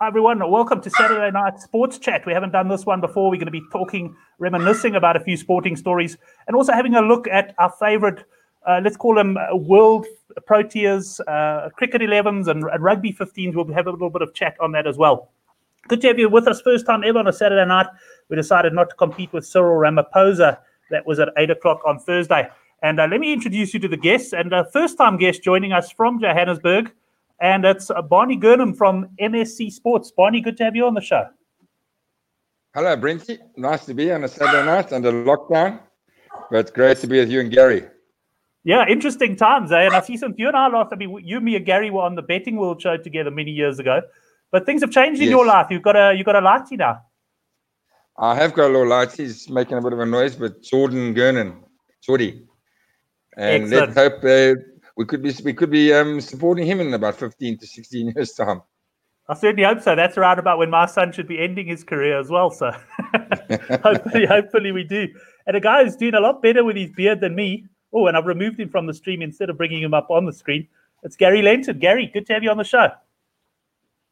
Hi everyone, welcome to Saturday Night Sports Chat. We haven't done this one before. We're going to be talking, reminiscing about a few sporting stories, and also having a look at our favourite, uh, let's call them uh, world Proteas, uh, cricket 11s, and, and, rugby 15s. We'll have a little bit of chat on that as well. Good to have you with us. First time ever on a Saturday night. We decided not to compete with Cyril Ramaphosa. That was at 8 o'clock on Thursday. And uh, let me introduce you to the guests. And uh, first time guest joining us from Johannesburg and it's uh, Barney Gurnham from MSC Sports. Barney, good to have you on the show. Hello, Brinty. Nice to be on a Saturday night under lockdown, but great to be with you and Gary. Yeah, interesting times, eh? And I see since you and I last, I mean, you, me, and Gary were on the Betting World show together many years ago, but things have changed in yes. your life. You've got a you've got a lighty now. I have got a little lighty. He's making a bit of a noise, but Jordan Gurnan, Jordy. And Excellent. let's hope uh, we could be we could be um, supporting him in about 15 to 16 years time. I certainly hope so. That's around about when my son should be ending his career as well. So hopefully, hopefully we do. And a guy who's doing a lot better with his beard than me. Oh, and I've removed him from the stream instead of bringing him up on the screen. It's Gary Lenton. Gary, good to have you on the show.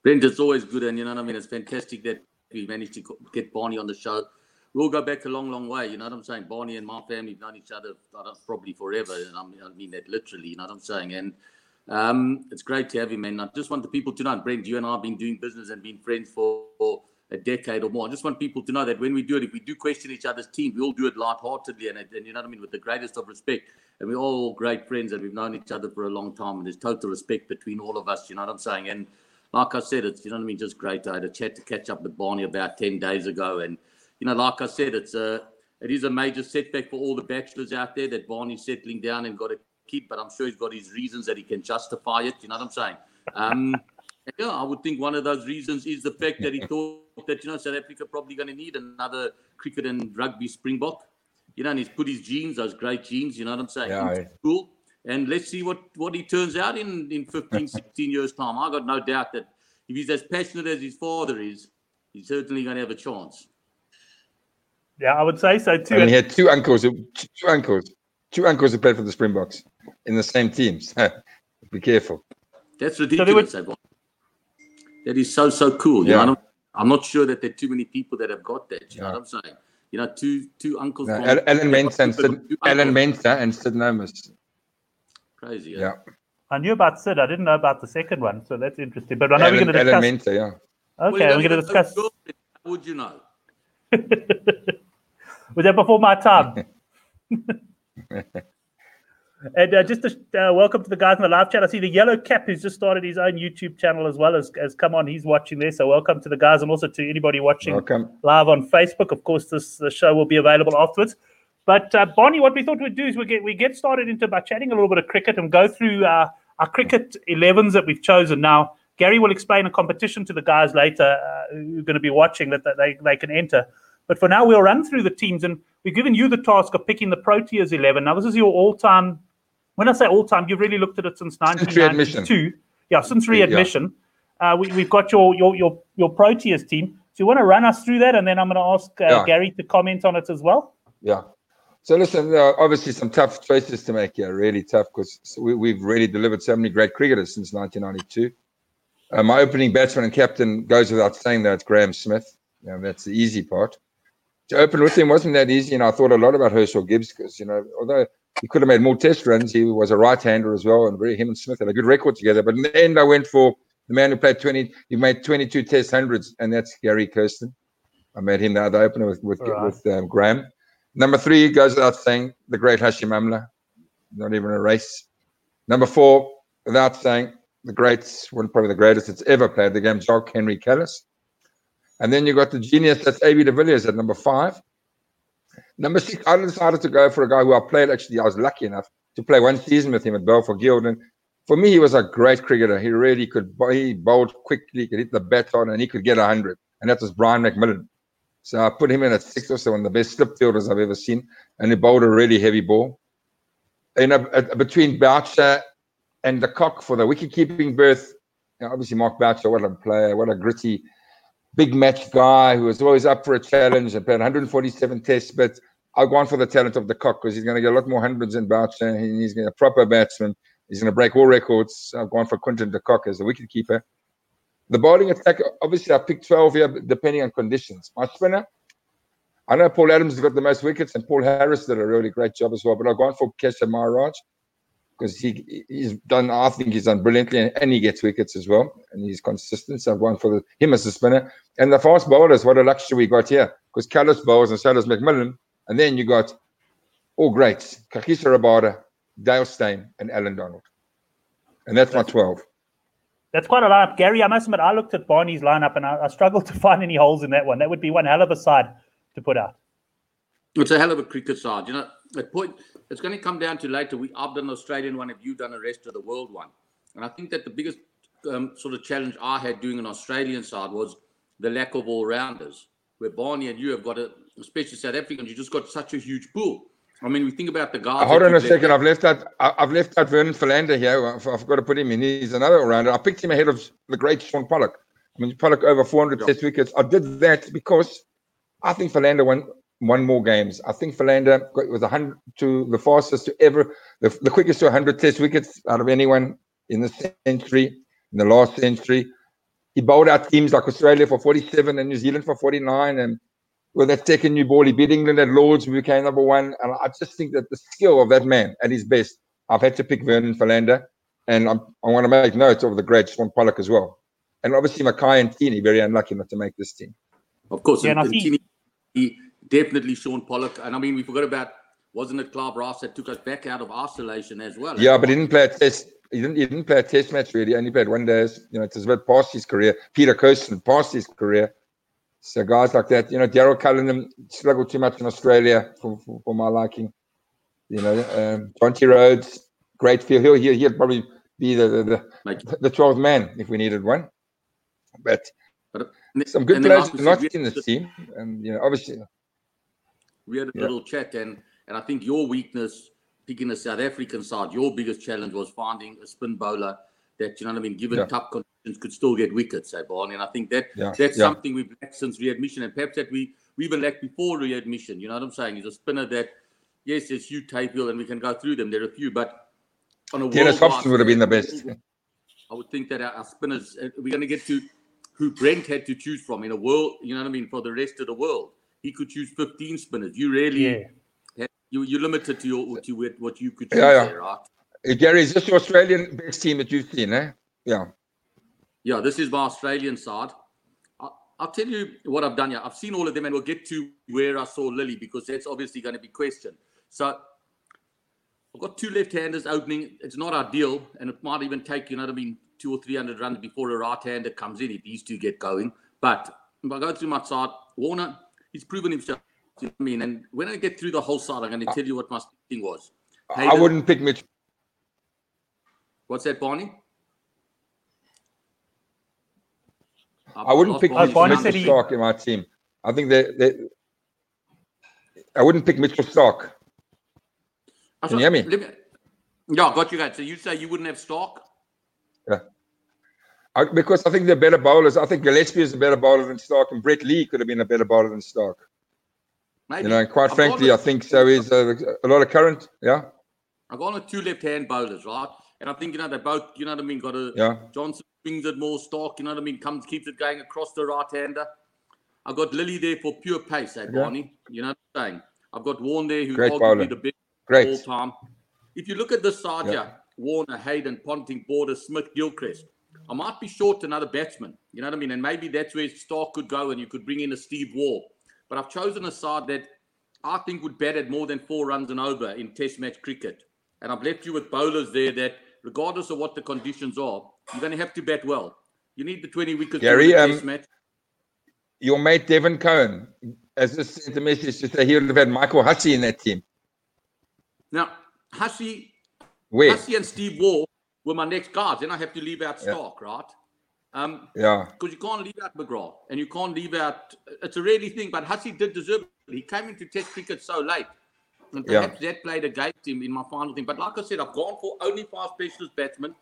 Brent, it's always good, and you know what I mean. It's fantastic that we managed to get Barney on the show we all go back a long, long way. You know what I'm saying? Barney and my family have known each other probably forever. And I mean, that literally. You know what I'm saying? And um, it's great to have him, man. I just want the people to know, Brent, you and I have been doing business and been friends for, for a decade or more. I just want people to know that when we do it, if we do question each other's team, we all do it lightheartedly and, and you know what I mean, with the greatest of respect. And we're all great friends and we've known each other for a long time. And there's total respect between all of us. You know what I'm saying? And like I said, it's you know what I mean, just great. I had a chat to catch up with Barney about ten days ago, and you know, like I said, it's a it is a major setback for all the bachelors out there that Barney's settling down and got a kid, but I'm sure he's got his reasons that he can justify it. You know what I'm saying? Um, yeah, I would think one of those reasons is the fact that he thought that you know South Africa probably going to need another cricket and rugby springbok. You know, and he's put his genes, those great genes. You know what I'm saying? Yeah, cool. And let's see what what he turns out in in 15, 16 years time. I got no doubt that if he's as passionate as his father is, he's certainly going to have a chance. Yeah, I would say so too. And he had two uncles, two uncles, two uncles who played for the Springboks in the same teams. Be careful. That's ridiculous. So would... That is so so cool. Yeah. You know, I'm not sure that there are too many people that have got that. You yeah. know what I'm saying? You know, two two uncles. No, from, Alan Mensah and Sid, Alan Mensah and Sid Nomis. Crazy. Yeah. yeah. I knew about Sid. I didn't know about the second one, so that's interesting. But I know Alan, we're going to discuss. Alan Mensah, yeah. Okay, well, we're going to discuss. How would you know? Was that before my time? and uh, just to, uh, welcome to the guys in the live chat. I see the yellow cap who's just started his own YouTube channel as well as, as come on. He's watching there. So welcome to the guys and also to anybody watching welcome. live on Facebook. Of course, this the show will be available afterwards. But uh, Bonnie, what we thought we'd do is we get we get started into by chatting a little bit of cricket and go through uh, our cricket 11s that we've chosen now. Gary will explain a competition to the guys later uh, who are going to be watching that, that they, they can enter. But for now, we'll run through the teams, and we've given you the task of picking the Proteas 11. Now, this is your all-time. When I say all-time, you've really looked at it since 1992. Yeah, since readmission. Yeah. Uh, we, have got your your your your Proteas team. So you want to run us through that, and then I'm going to ask uh, yeah. Gary to comment on it as well. Yeah. So listen, uh, obviously some tough choices to make here, really tough because we, have really delivered so many great cricketers since 1992. Uh, my opening batsman and captain goes without saying that Graeme Smith. You know, that's the easy part to open with him wasn't that easy. And I thought a lot about Herschel Gibbs because, you know, although he could have made more test runs, he was a right hander as well. And very, him and Smith had a good record together. But in the end, I went for the man who played 20, he made 22 test hundreds, and that's Gary Kirsten. I made him the other opener with, with, right. with um, Graeme. Number three goes without saying, the great Hashim Amla. Not even a race. Number four, without saying, the greats, one probably the greatest that's ever played the game, Jacques Henry Kallis. And then you got the genius that's AB de Villiers at number five. Number six, I decided to go for a guy who I played actually. I was lucky enough to play one season with him at Balfour Guild. And for me, he was a great cricketer. He really could, he bowled quickly, could hit the bat on, and he could get 100. And that was Brian McMillan. So I put him in at six or so, one of the best slip fielders I've ever seen. And he bowled a really heavy ball. A, a, between Boucher and de Kock for the wicket keeping berth, you know, obviously Mark Boucher, what a player, what a gritty big match guy who was always up for a challenge and played 147 tests. But I've gone for the talent of de Kock because he's going to get a lot more hundreds in Boucher. And he's going to a proper batsman. He's going to break all records. I've gone for Quinton de Kock as the wicketkeeper. The bowling attack, obviously, I picked 12 here, depending on conditions. My spinner, I know Paul Adams has got the most wickets, and Paul Harris did a really great job as well. But I've gone for Keshav Maharaj because he he's done. I think he's done brilliantly, and, and, he gets wickets as well, and he's consistent. So I've gone for the, him as a spinner. And the fast bowlers, what a luxury we got here because Kallis bowls and so does McMillan, and then you got all greats: Kagiso Rabada, Dale Steyn, and Allan Donald, and that's my twelve. That's quite a lineup, Gary. I must admit, I looked at Barney's lineup and I, I struggled to find any holes in that one. That would be one hell of a side to put out. It's a hell of a cricket side. You know, at point it's going to come down to later. We I've done an Australian one. Have you done a rest of the world one? And I think that the biggest um, sort of challenge I had doing an Australian side was the lack of all rounders. Where Barney and you have got a, especially South Africans, you just got such a huge pool. I mean, we think about the guys. Hold on a second. I've left out. I've left out Vernon Philander here. I've, I've got to put him in. He's another all-rounder. I picked him ahead of the great Shaun Pollock. I mean, Pollock over 400 yeah. test wickets. I did that because I think Philander won one more games. I think Philander was 100 to the fastest to ever, the, the quickest to 100 test wickets out of anyone in the century, in the last century. He bowled out teams like Australia for 47 and New Zealand for 49. And with that second new ball, he beat England at Lords, we became number one. And I just think that the skill of that man at his best, I've had to pick Vernon Philander. And I'm, i want to make notes of the great Shaun Pollock as well. And obviously, Makhaya Ntini, very unlucky not to make this team. Of course, yeah, and, and Ntini, he, definitely Shaun Pollock. And I mean, we forgot about wasn't it Clive Rice that took us back out of isolation as well? Yeah, but he didn't play a test. He didn't. He didn't play a test match really. He only played one day. You know, it's about past his career. Peter Kirsten past his career. So guys like that, you know, Daryl Cullinan struggled too much in Australia for, for, for my liking. You know, um, Jonty Rhodes, great field. He'll, he'll, he'll probably be the the, the, the 12th man if we needed one. But, but some good players not in this team, and you know, obviously we had a yeah. little chat, and and I think your weakness, picking the South African side, your biggest challenge was finding a spin bowler that you know what I mean, given yeah. tough conditions, could still get wickets, say Barney. And I think that yeah. that's something we've lacked since readmission, and perhaps that we we even lacked before readmission. You know what I'm saying? He's a spinner that, yes, there's Hugh Tayfield, and we can go through them. There are a few, but on a Denys Hobson would have been the best. I would think that our, our spinners, uh, we're going to get to who Brent had to choose from in a world, you know what I mean, for the rest of the world he could choose 15 spinners. You really, yeah. have, you, you're limited to your to what you could choose yeah, yeah. There, right? Hey, Gary, is this the Australian best team that you've seen, eh? Yeah. Yeah, this is my Australian side. I'll, I'll tell you what I've done here. I've seen all of them, and we'll get to where I saw Lillee because that's obviously going to be questioned. So I've got two left-handers opening. It's not ideal, and it might even take you know what I mean, two or three hundred runs before a right-hander comes in if these two get going. But if I go through my side, Warner, he's proven himself. You know I mean, and when I get through the whole side, I'm going to uh, tell you what my thing was. Hayden, I wouldn't pick Mitch. What's that, Barney? I wouldn't pick Mitchell Starc in my team. I think that they, I wouldn't pick Mitchell Starc. Can you hear me? me? Yeah, got you guys. So you say you wouldn't have Starc? Yeah. I, because I think they're better bowlers. I think Gillespie is a better bowler than Starc, and Brett Lee could have been a better bowler than Starc. Maybe. You know, and quite I've frankly, I think so is a, a lot of current. Yeah. I've gone with two left-hand bowlers, right? And I think you know they both, you know what I mean, got a yeah. Johnson swings it more Starc, you know what I mean, comes keeps it going across the right-hander. I've got Lillee there for pure pace, eh, Barney? You know what I'm saying? I've got Warne there, who's arguably bowler. the best Great. all time. If you look at this side yeah. here, Warner, Hayden, Ponting, Border, Smith, Gilchrist. I might be short another batsman. You know what I mean? And maybe that's where Starc could go and you could bring in a Steve Waugh. But I've chosen a side that I think would bat at more than four runs and over in Test match cricket. And I've left you with bowlers there that, regardless of what the conditions are, you're going to have to bat well. You need the 20 wickets Gary, um, Test match. Your mate Devon Cohen has just sent a message to say he would have had Michael Hussey in that team. Now, Hussey, Where? Hussey and Steve Waugh were my next guards. Then I have to leave out Starc, yeah. right? Um, yeah. Because you can't leave out McGrath and you can't leave out. It's a really thing, but Hussey did deserve it. He came into Test cricket so late. And perhaps yeah. that played against him in my final thing. But like I said, I've gone for only five specialist batsmen.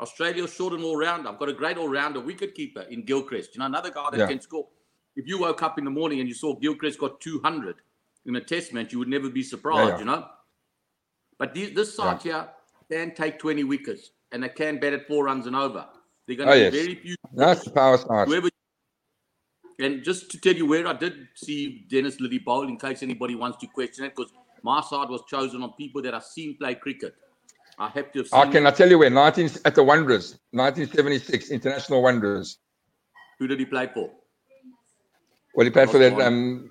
Australia's short and all round. I've got a great all rounder wicket keeper in Gilchrist. You know, another guy that yeah. can score. If you woke up in the morning and you saw Gilchrist got 200 in a test match, you would never be surprised, yeah, you know. But this side here can take 20 wickets and they can bat at four runs and over. They're going to Oh, be yes. very few. That's the power side. Whoever, and just to tell you where I did see Dennis Lillee bowl, in case anybody wants to question it, because my side was chosen on people that I've seen play cricket. I have to have seen I can I tell you where 19 at the Wanderers, 1976 International Wanderers. who did he play for? Well, he played for that. Um,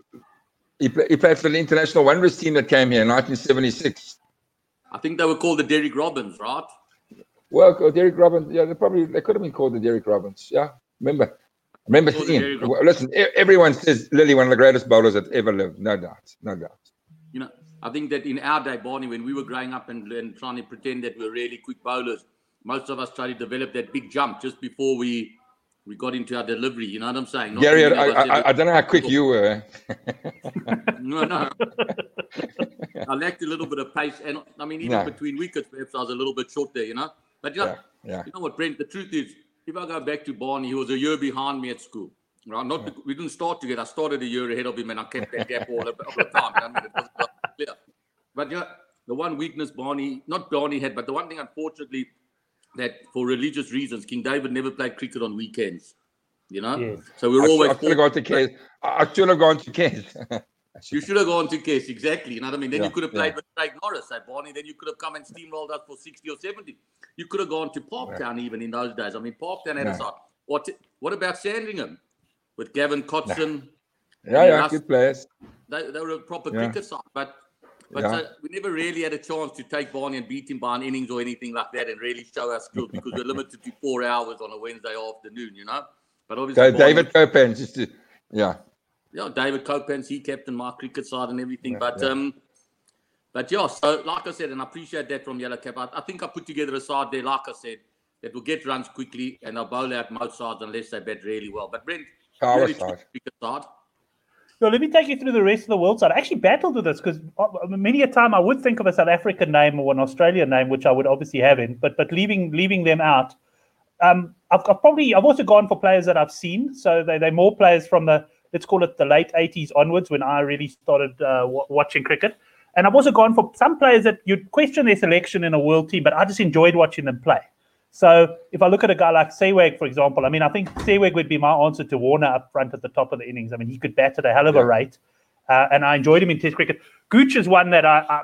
he, play, he played for the International Wanderers team that came here in 1976. I think they were called the Derrick Robins, right? Well, uh, Derrick Robins. Yeah, they probably they could have been called the Derrick Robins. Yeah, remember, remember seeing. Listen, everyone says Lillee one of the greatest bowlers that ever lived. No doubt, no doubt. You know, I think that in our day, Barney, when we were growing up and, and trying to pretend that we we're really quick bowlers, most of us tried to develop that big jump just before we we got into our delivery. You know what I'm saying? Not Gary, I, many of us I, I, don't know how quick you were. No, no. I lacked a little bit of pace, and I mean, even No. between wickets, perhaps I was a little bit short there, you know. But you know, Yeah, yeah. you know what, Brent? The truth is, if I go back to Barney, he was a year behind me at school. Right? Not bec- we didn't start together. I started a year ahead of him, and I kept that gap all the, all the time. I mean, it wasn't clear. But you know, the one weakness Barney, not Barney had, but the one thing, unfortunately, that for religious reasons, King David never played cricket on weekends. You know, Yes. so we I, were always. I should have gone to Cairns. I should have gone to Cairns. You should have gone to Case, exactly. You know what I mean? Then Yeah, you could have yeah. played with Craig Norris at Barney. Then you could have come and steamrolled us for 60 or 70. You could have gone to Parktown even in those days. I mean, Parktown had a Yeah. side. What, what about Sandringham with Gavin Cotson? yeah, yeah, Russ- good players. They, they were a proper Yeah. cricket side. But but Yeah. so we never really had a chance to take Barney and beat him by an innings or anything like that and really show our skills because we're limited to four hours on a Wednesday afternoon, you know? But obviously, So David Copan, just to, yeah. yeah, David Copens, he captained my cricket side and everything. Yeah, but yeah. um, but yeah, so like I said, and I appreciate that from Yellow Cap. I, I think I put together a side there, like I said, that will get runs quickly and they'll bowl out most sides unless they bat really well. But Brent, Power really side. cricket side. So let me take you through the rest of the world side. I actually battled with this because many a time I would think of a South African name or an Australian name, which I would obviously have in, but but leaving leaving them out. Um, I've, I've probably I've also gone for players that I've seen. So they they're more players from the let's call it the late '80s onwards when I really started uh, w- watching cricket. And I've also gone for some players that you'd question their selection in a world team, but I just enjoyed watching them play. So if I look at a guy like Sehwag, for example, I mean, I think Sehwag would be my answer to Warner up front at the top of the innings. I mean, he could bat at a hell of a rate, uh, and I enjoyed him in Test cricket. Gooch is one that I, I,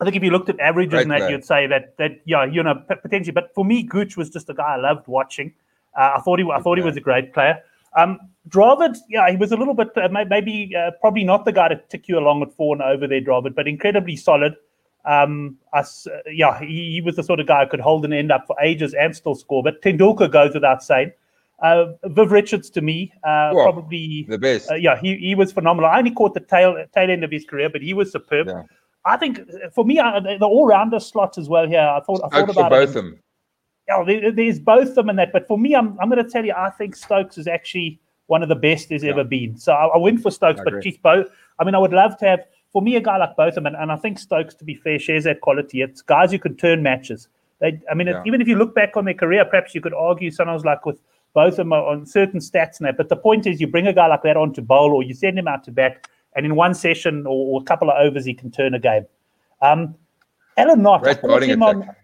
I think if you looked at averages Great and that, player. you'd say that that yeah, you know, p- potentially. But for me, Gooch was just a guy I loved watching. Uh, I thought he, I thought he was a great player. Um, Dravid, yeah, he was a little bit uh, maybe uh, probably not the guy to tick you along at four and over there, Dravid, but incredibly solid. Um, uh, yeah, he, he was the sort of guy who could hold an end up for ages and still score. But Tendulkar goes without saying. Uh, Viv Richards to me, uh, Well, probably The best. uh, yeah, he, he was phenomenal. I only caught the tail tail end of his career, but he was superb. Yeah. I think uh, for me, uh, the all rounder slot as well here. I thought I thought about both of them. Yeah, there, there's both of them in that. But for me, I'm I'm going to tell you, I think Stokes is actually one of the best there's ever been. So I, I went for Stokes, I but geez, both. I mean, I would love to have for me a guy like both of them, and, I think Stokes, to be fair, shares that quality. It's guys who can turn matches. They, I mean, Yeah. even if you look back on their career, perhaps you could argue sometimes like with both of them on certain stats and that. But the point is, you bring a guy like that on to bowl, or you send him out to bat, and in one session or, or a couple of overs, he can turn a game. Um, Alan Knott, Great him on- attack.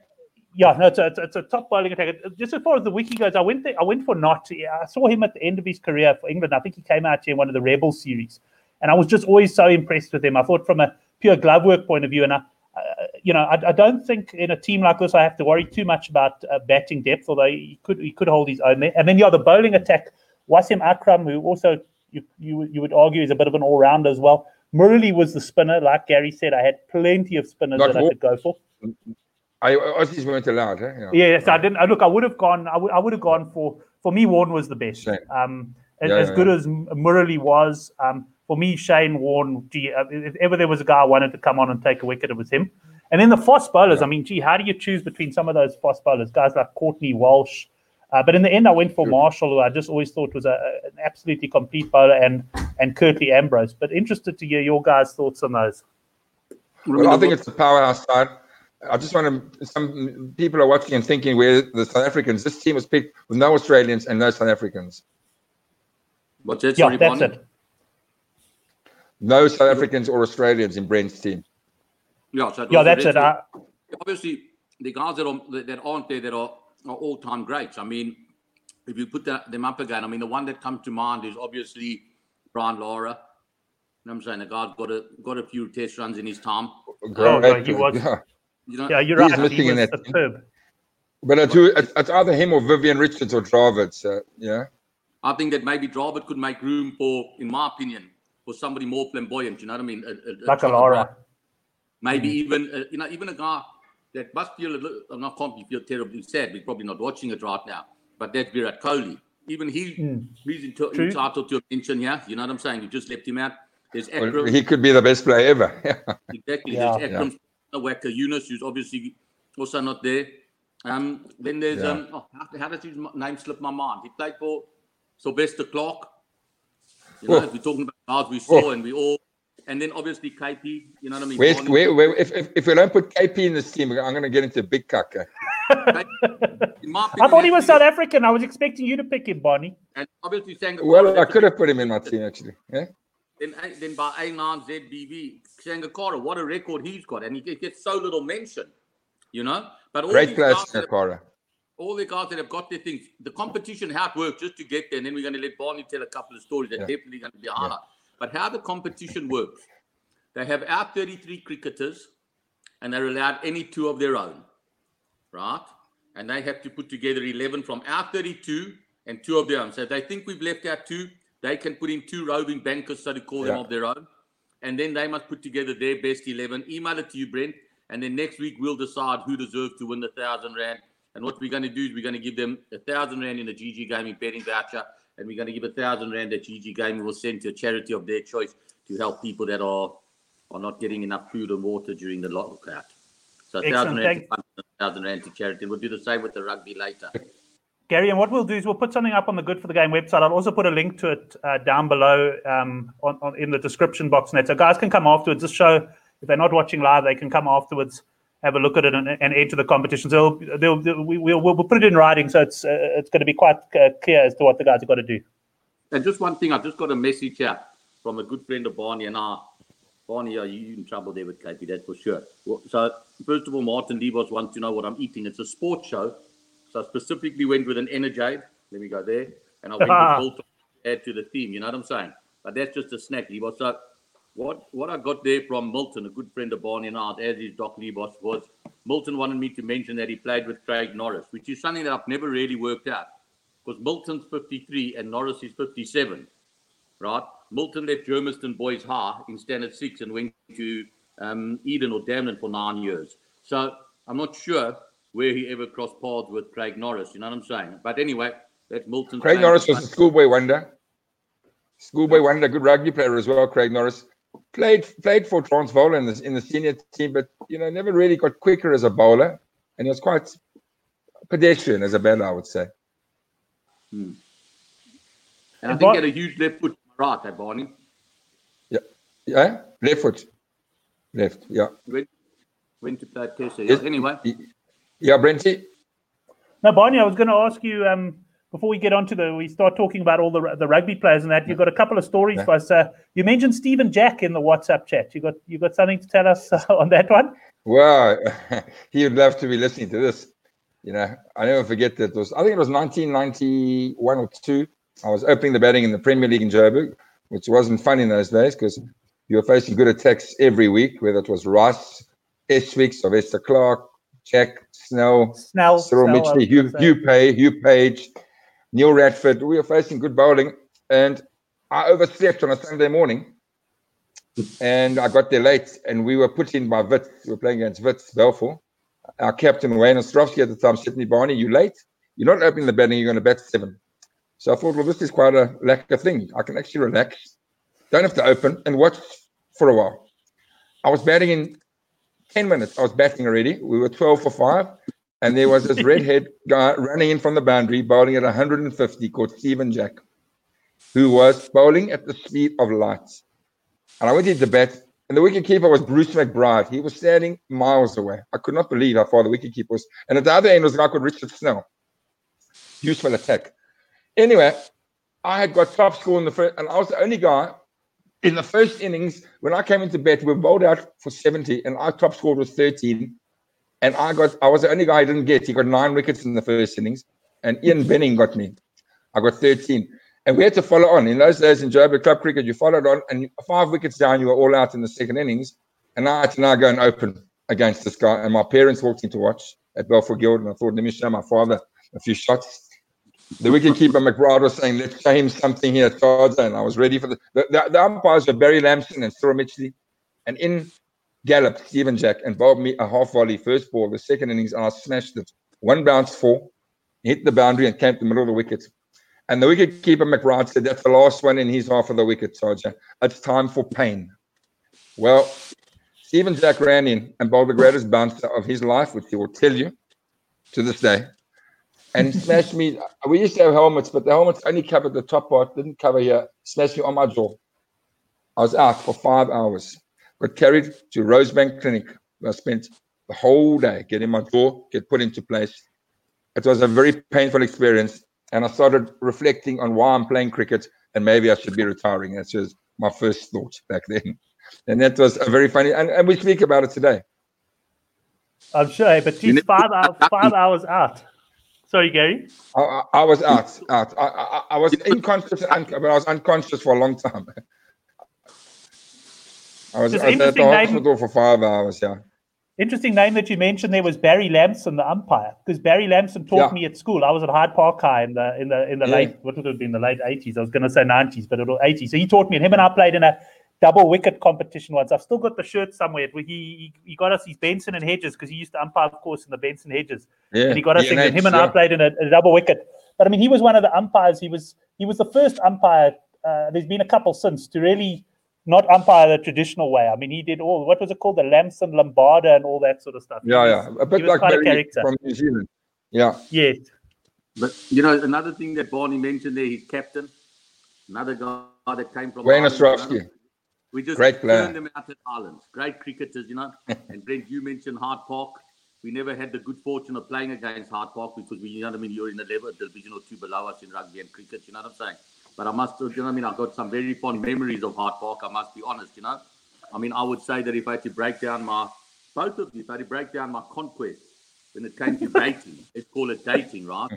yeah, no, it's a, it's a- it's a top bowling attack. Just as far as the wiki goes, I went there, I went for Knott. I saw him at the end of his career for England. I think he came out here in one of the Rebel series, and I was just always so impressed with him. I thought from a pure glove work point of view, and I, uh, you know, I, I don't think in a team like this I have to worry too much about uh, batting depth, although he could he could hold his own there. And then yeah, the bowling attack, Wasim Akram, who also you you, you would argue is a bit of an all rounder as well. Murali was the spinner, like Gary said. I had plenty of spinners Not that I could go for. I, Aussies weren't allowed. Eh? Yeah. Yes, I didn't. Look, I would have gone. I would. I would have gone for. For me, Warne was the best. Um, as, Yeah, as yeah, good yeah. as Murali was, um, for me, Shane Warne, Gee, uh, if ever there was a guy I wanted to come on and take a wicket, it was him. And then the fast bowlers. I mean, gee, how do you choose between some of those fast bowlers? Guys like Courtney Walsh. Uh, but in the end, I went for True. Marshall, who I just always thought was a, a- an absolutely complete bowler, and and Curtly Ambrose. But interested to hear your guys' thoughts on those. Well, I think it's a powerhouse side. I just want to. Some people are watching and thinking where the South Africans. This team was picked with no Australians and no South Africans. What's that? Yeah, that's it. No South Africans or Australians in Brent's team. Yeah, so Yeah, that's it. red I, obviously the guys that are that that aren't there that are, are all time greats. I mean, if you put that, them up again, I mean, the one that comes to mind is obviously Brian Lara. You know what I'm saying? The guy's got a got a few test runs in his time. Oh, oh no, he was- yeah. You know, Yeah, you're He's right. missing He in was that. superb. But it's, who- it's, it's either him or Vivian Richards or Dravid. So, uh, yeah. I think that maybe Dravid could make room for, in my opinion, for somebody more flamboyant. You know what I mean? A, a, a Like a Trevor Lara. Bryan. Maybe Mm. even uh, you know even a guy that must feel a little. I'm not can't be feel terribly sad. We're probably not watching it right now. But that's Virat Kohli. Even he Mm. he's ento- True. entitled to a mention here. You know what I'm saying? You just left him out. There's Well, he could be the best player ever. Exactly. Yeah. There's Akram Waqar Younis, who's obviously also not there. Um, then there's Yeah. um, oh, how, how does his name slip my mind? He played for Sylvester Clarke. You know, Oh. if we're talking about guys we Oh. saw and we all, and then obviously KP. You know what I mean? Where's, where, where, if, if, if we don't put KP in this team, I'm going to get into a big cuck. eh? In my I thought he was South African. I was expecting you to pick him, Bonnie. And obviously, Sangakkara, Well, I could have put him in my team, actually. Yeah. Then, then by A9 ZBV, Sangakkara, what a record he's got, and he gets so little mention. You know, but all Great these player, guys have- Nakara. All the guys that have got their things, the competition, how it works, just to get there, and then we're going to let Barney tell a couple of stories that Yeah. definitely going to be a highlight. But how the competition works, they have our 33 cricketers, and they're allowed any two of their own, right? And they have to put together 11 from our 32 and two of their own. So if they think we've left out two, they can put in two roving bankers, so to call them, Yeah. of their own. And then they must put together their best 11, email it to you, Brent. And then next week we'll decide who deserves to win the thousand rand. And what we're going to do is we're going to give them a thousand rand in a GG Gaming betting voucher, and we're going to give a thousand rand that GG Gaming will send to a charity of their choice to help people that are are not getting enough food and water during the lockout. So a thousand rand, to thousand rand to charity. We'll do the same with the rugby later. Gary, and what we'll do is we'll put something up on the Good for the Game website. I'll also put a link to it uh, down below um, on, on, in the description box. Net, so guys can come afterwards. Just show if they're not watching live, they can come afterwards, have a look at it, and, and enter the competition. So they'll, they'll, we, we'll, we'll put it in writing, so it's uh, it's going to be quite uh, clear as to what the guys have got to do. And just one thing, I've just got a message here from a good friend of Barney and I. Barney, are you in trouble there with KP? That's for sure. Well, so, first of all, Martin Levos wants to know what I'm eating. It's a sports show. So, I specifically went with an Energade. Let me go there. And I went with Bolton add to the theme. You know what I'm saying? But that's just a snack, Levos. So, what, what I got there from Milton, a good friend of Barney and I, as is Doc Levos, was Milton wanted me to mention that he played with Craig Norris, which is something that I've never really worked out because Milton's 53 and Norris is 57, right? Milton left Germiston Boys High in Standard 6 and went to um, Eden or Damnon for nine years. So I'm not sure where he ever crossed paths with Craig Norris, you know what I'm saying? But anyway, that's Milton's Craig Norris was a schoolboy wonder. Schoolboy wonder, good rugby player as well. Craig Norris played played for Transvaal in the in the senior team, but you know never really got quicker as a bowler, and he was quite pedestrian as a bowler, I would say. And I think Bar- he had a huge left foot right, that Barney. Yeah, yeah, left foot, left. Yeah, Went, went to play Tessa. Yes. Yeah. Anyway, yeah, Brenty. Now, Barney, I was going to ask you um, before we get on to the, we start talking about all the the rugby players and that. You've got a couple of stories Yeah. for us. Uh, you mentioned Stephen Jack in the WhatsApp chat. You got you got something to tell us uh, on that one? Well, he would love to be listening to this. You know, I never forget that it was. I think it was 1991 or two. I was opening the batting in the Premier League in Joburg, which wasn't fun in those days because you were facing good attacks every week, whether it was Rice, Eswick, Sylvester Clarke, Jack Snell, Snell, Cyril Snell, was Hugh. Hugh, Pay, Hugh Page, Neil Radford. We were facing good bowling, and I overslept on a Sunday morning, and I got there late, and we were put in by Wits. We were playing against Wits, Belfour. Our captain, Wayne Ostrovsky at the time, said to me, Barney, you late? You're not opening the batting, you're going to bat seven. So I thought, well, this is quite a lacquer thing. I can actually relax, don't have to open, and watch for a while. I was batting in 10 minutes. I was batting already. We were 12 for five. And there was this redhead guy running in from the boundary, bowling at 150, called Stephen Jack, who was bowling at the speed of light. And I went into bat, and the wicketkeeper was Bruce McBride. He was standing miles away. I could not believe how far the wicketkeeper was. And at the other end was a guy called Richard Snell. Useful attack. Anyway, I had got top score in the first, and I was the only guy in the first innings. When I came into bat, we were bowled out for 70, and our top score was 13. And I got, I was the only guy I didn't get. He got nine wickets in the first innings, and Ian Benning got me. I got 13. And we had to follow on. In those days in Joburg club cricket, you followed on, and five wickets down, you were all out in the second innings. And I had to now go and open against this guy. And my parents walked in to watch at Balfour Guild, and I thought, let me show my father a few shots. The wicketkeeper McBride was saying, let's show him something here, Tarzan. And I was ready for the, the, the, the umpires were Barry Lambson and Cyril Mitchley. And in galloped Stephen Jack and bowled me a half volley first ball, the second innings, and I smashed it. One bounce four, hit the boundary and came to the middle of the wicket. And the wicket keeper McBride said, That's the last one in his half of the wicket, Sergeant. It's time for pain. Well, Stephen Jack ran in and bowled the greatest bouncer of his life, which he will tell you to this day. And smashed me. We used to have helmets, but the helmets only covered the top part, didn't cover here. Smashed me on my jaw. I was out for five hours. Got carried to Rosebank Clinic. I spent the whole day getting my jaw get put into place. It was a very painful experience and I started reflecting on why I'm playing cricket and maybe I should be retiring. That was my first thought back then. And that was a very funny, and, and we speak about it today. I'm sure, but he's five, hours, five hours out. Sorry, Gary. I, I, I was out. out. I, I, I was unconscious, but I was unconscious for a long time. I was, at the hospital for five hours. Yeah. Interesting name that you mentioned there was Barry Lambson, the umpire, because Barry Lambson taught yeah. me at school. I was at Hyde Park High in the in the in the yeah. late what would it have been the late eighties. I was going to say nineties, but it was eighties. So he taught me, and him and I played in a double wicket competition once. I've still got the shirt somewhere. Where he, he, he got us his Benson and Hedges because he used to umpire, of course, in the Benson Hedges. Yeah. And he got us. Yeah, him and I played in a, a, double wicket. But I mean, he was one of the umpires. He was he was the first umpire. Uh, there's been a couple since to really not umpire the traditional way. I mean, he did all what was it called, the Lambson Lombarda and all that sort of stuff. Yeah, yeah, a bit like Barry from New Zealand. Yeah. Yes. But you know, another thing that Barney mentioned there, his captain, another guy that came from Wayne Ostrovsky. We just Great player. turned them out at Ireland. Great cricketers, you know. and Brent, you mentioned Hyde Park. We never had the good fortune of playing against Hyde Park because we, you know what I mean, you're in the level division or two below us in rugby and cricket, you know what I'm saying? But I must, you know, I mean, I've got some very fond memories of Hyde Park. I must be honest, you know. I mean, I would say that if I had to break down my, both of you, if I had to break down my conquest when it came to dating, let's call it dating, right?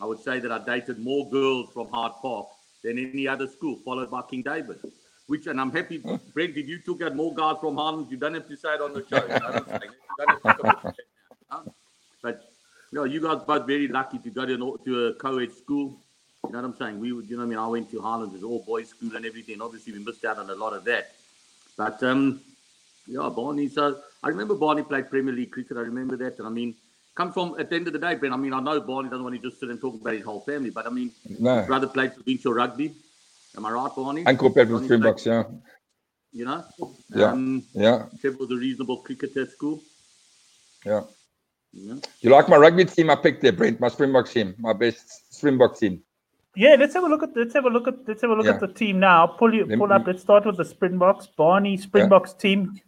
I would say that I dated more girls from Hyde Park than any other school, followed by King David. Which, and I'm happy, Brent, if you took out more guys from Harlem, you don't have to say it on the show. You know but, you know, you guys both very lucky to go to, to a co-ed school you know what I'm saying? We would, you know, I mean, I went to Highlands, it's all boys school and everything. Obviously, we missed out on a lot of that. But um, yeah, Barney. So I remember Barney played Premier League cricket. I remember that, and I mean, come from at the end of the day, Ben. I mean, I know Barney doesn't want to just sit and talk about his whole family, but I mean, no. his brother played provincial rugby. Am I right, Barney? Uncle played with Springboks, yeah. You know, yeah, um, yeah. Trevor was a reasonable cricketer at school. Yeah. yeah. You like my rugby team? I picked there, Brent. My Springbok team, my best Springbok team. Yeah, let's have a look at let's have a look at let's have a look yeah. at the team now. Pull you pull up. Let's start with the Springboks, Barney Springboks yeah. team.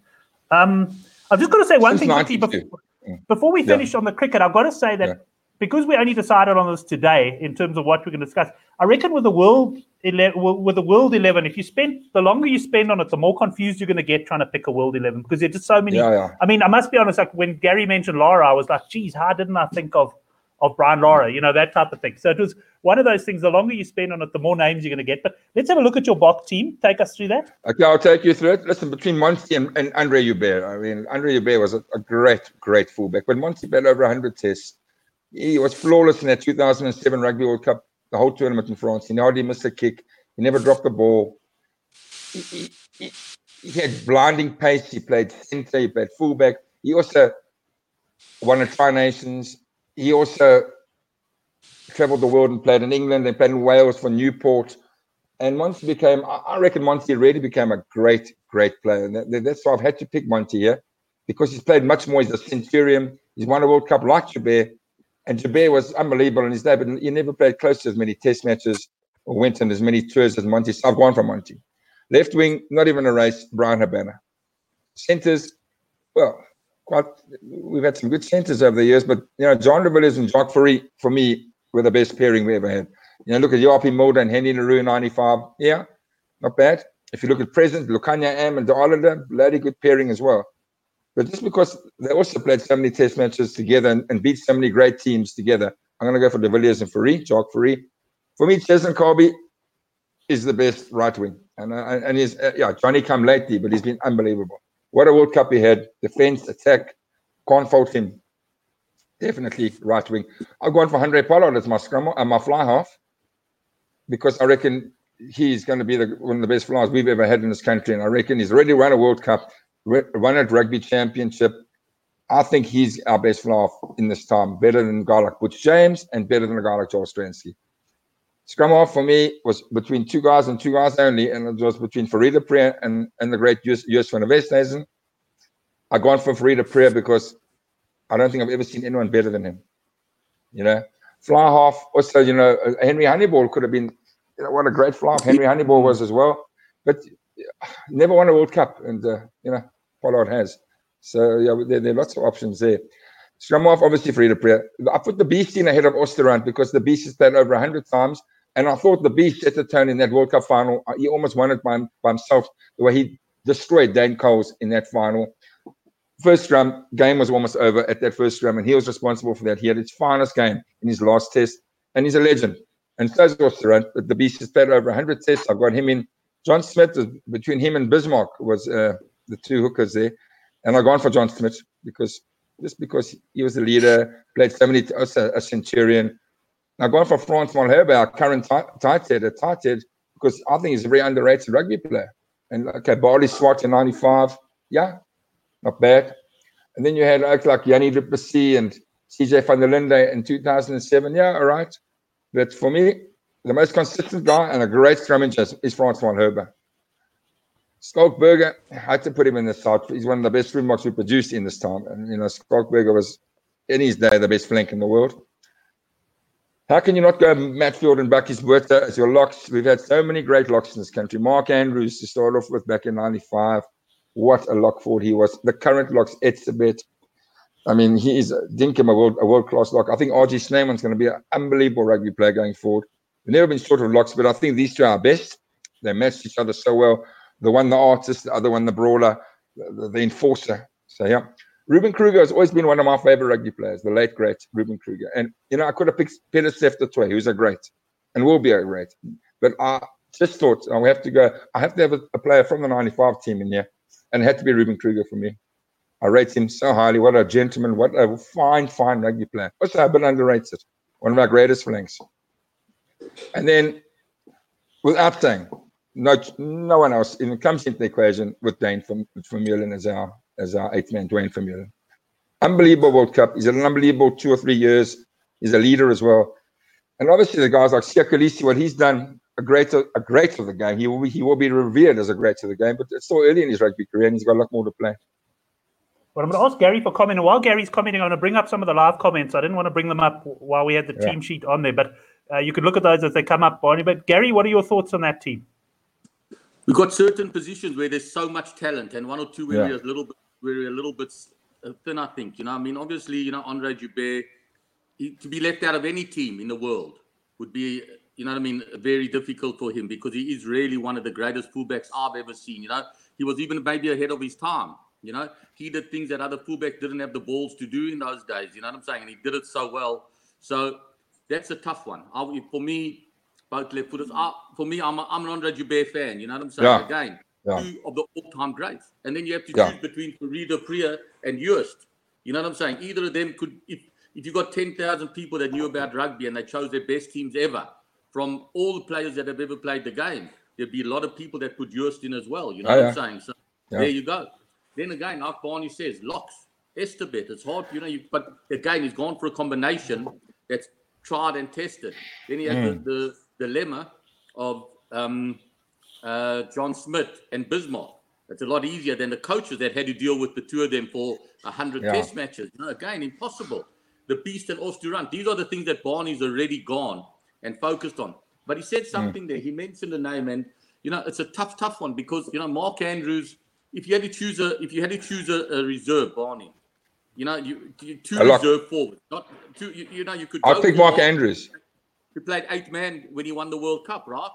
Um, I've just got to say one Since thing quickly before, before we finish yeah. on the cricket. I've got to say that because we only decided on this today in terms of what we're going to discuss. I reckon with the world 11, with the world eleven, if you spend the longer you spend on it, the more confused you're going to get trying to pick a world eleven because there's just so many. I mean, I must be honest. Like when Gary mentioned Lara, I was like, "Geez, how didn't I think of?" Of Brian Lara, you know, that type of thing. So it was one of those things. The longer you spend on it, the more names you're going to get. But let's have a look at your Bok team. Take us through that. Okay, I'll take you through it. Listen, between Monty and, and Andre Joubert, I mean, Andre Joubert was a, a, great, great fullback. When Monty played over 100 tests, he was flawless in that 2007 Rugby World Cup, the whole tournament in France. He hardly missed a kick. He never dropped the ball. He, he, he, he had blinding pace. He played centre. He played fullback. He also won a Tri Nations he also traveled the world and played in England and played in Wales for Newport. And Monty became, I reckon Monty really became a great, great player. And that's why I've had to pick Monty here because he's played much more. He's a centurion. He's won a World Cup like Joubert. And Joubert was unbelievable in his day, but he never played close to as many test matches or went on as many tours as Monty. So I've gone for Monty. Left wing, not even a race, Bryan Habana. Centers, well, quite we've had some good centers over the years, but you know, John Villiers and Jacques Fourie, for me, were the best pairing we ever had. You know, look at Japie Mulder and Hennie le Roux 95. Yeah, not bad. If you look at present, Lukhanyo Am and Allende, bloody good pairing as well. But just because they also played so many test matches together and, and beat so many great teams together, I'm going to go for de Villiers and Fourie, Jacques Fourie. For me, Cheslin Kolbe is the best right wing, and uh, and he's uh, yeah Johnny come lately, but he's been unbelievable. What a World Cup he had! Defense, attack, can't fault him. Definitely right wing. I've gone for Handré Pollard as my scrum, uh, my fly half, because I reckon he's going to be the, one of the best flyers we've ever had in this country, and I reckon he's already won a World Cup, won a rugby championship. I think he's our best flyer in this time, better than a guy like Butch James and better than a guy like Joel Stransky. Scrum half for me was between two guys and two guys only, and it was between Fourie du and, and the great Joost van der Westhuizen. I gone for Fourie du because I don't think I've ever seen anyone better than him. You know, fly half. Also, you know, Henry Honiball could have been. You know, what a great fly half Henry Honiball was as well, but never won a World Cup, and uh, you know, Pollard has. So yeah, there, there are lots of options there. Scrum half, obviously, du Preez. I put the Beast in ahead of Os du Randt because the Beast has played over 100 times. And I thought the Beast set the tone in that World Cup final. Uh, he almost won it by, by himself, the way he destroyed Dan Coles in that final. First scrum, game was almost over at that first scrum, and he was responsible for that. He had his finest game in his last test, and he's a legend. And so is Os du Randt, but the Beast has played over 100 tests. I've got him in. John Smit, between him and Bismarck, was uh, the two hookers there. And I've gone for John Smit because just because he was the leader, played so many, also a centurion, now, going for Frans Malherbe, our current tight head, a tight head, because I think he's a very underrated rugby player. And okay, Balie Swart in 95, yeah, not bad. And then you had like, like Jannie du and CJ van der Linde in 2007, yeah, all right. But for me, the most consistent guy and a great scrummager is Frans Malherbe. Schalk Burger, I had to put him in the side. He's one of the best Springboks we produced in this time. And, you know, Schalk Burger was, in his day, the best flank in the world. How can you not go Matfield and Bakkies Botha as your locks? We've had so many great locks in this country. Mark Andrews to start off with back in 95. What a lock forward he was. The current locks, it's a bit. I mean, he is Dinkum, a world a world class lock. I think RG Snyman's going to be an unbelievable rugby player going forward. We've never been short of locks, but I think these two are best. They match each other so well. The one, the artist, the other one, the brawler, the, the enforcer. So, yeah. Ruben Kruger has always been one of my favorite rugby players, the late great Ruben Kruger. And you know, I could have picked Peter Sefter who's a great and will be a great. But I just thought oh, we have to go. I have to have a, a, player from the '95 team in here, and it had to be Ruben Kruger for me. I rate him so highly. What a gentleman! What a fine, fine rugby player. Also, a bit underrated. One of our greatest flanks. And then, without saying, no, no one else even comes into the equation with Dane from from Mullen as our as our eighth man, Duane Vermeulen. Unbelievable World Cup. He's an unbelievable two or three years. He's a leader as well. And obviously, the guys like Siya Kolisi, what he's done, a great, a great of the game. He will, be, he will be revered as a great of the game, but it's still early in his rugby career and he's got a lot more to play. Well, I'm going to ask Gary for comment. While Gary's commenting, I'm going to bring up some of the live comments. I didn't want to bring them up while we had the yeah. team sheet on there, but uh, you could look at those as they come up, Barney. But Gary, what are your thoughts on that team? We've got certain positions where there's so much talent, and one or two where yeah. there's a little bit we're a little bit uh, thin, I think. You know, I mean, obviously, you know, Andre Joubert, he, to be left out of any team in the world would be, you know what I mean, very difficult for him because he is really one of the greatest fullbacks I've ever seen. You know, he was even maybe ahead of his time. You know, he did things that other fullbacks didn't have the balls to do in those days. You know what I'm saying? And he did it so well. So that's a tough one. I, for me, both left footers. for me, I'm, a, I'm an Andre Joubert fan. You know what I'm saying? Yeah. Again, yeah. two of the all-time greats. And then you have to yeah. choose between du Preez and Joost. You know what I'm saying? Either of them could, if, if you got 10,000 people that knew about rugby and they chose their best teams ever from all the players that have ever played the game, there'd be a lot of people that put Joost in as well. You know oh, what yeah. I'm saying? So there you go. Then again, like Barney says, locks, Etzebeth. It's hard, you know, you, but again, he's gone for a combination that's tried and tested. Then he has mm. the, the dilemma of um, uh, John Smit and Bismarck. It's a lot easier than the coaches that had to deal with the two of them for 100 yeah. test matches. You know, again, impossible. The Beast and Os du Randt. These are the things that Barney's already gone and focused on. But he said hmm. something mm. there. He mentioned a name, and you know, it's a tough, tough one because you know, Mark Andrews. If you had to choose a, if you had to choose a, a reserve, Barney, you know, you, you two reserve forwards, not two. You, you, know, you could. I think Mark Andrews. He played eight man when he won the World Cup, right?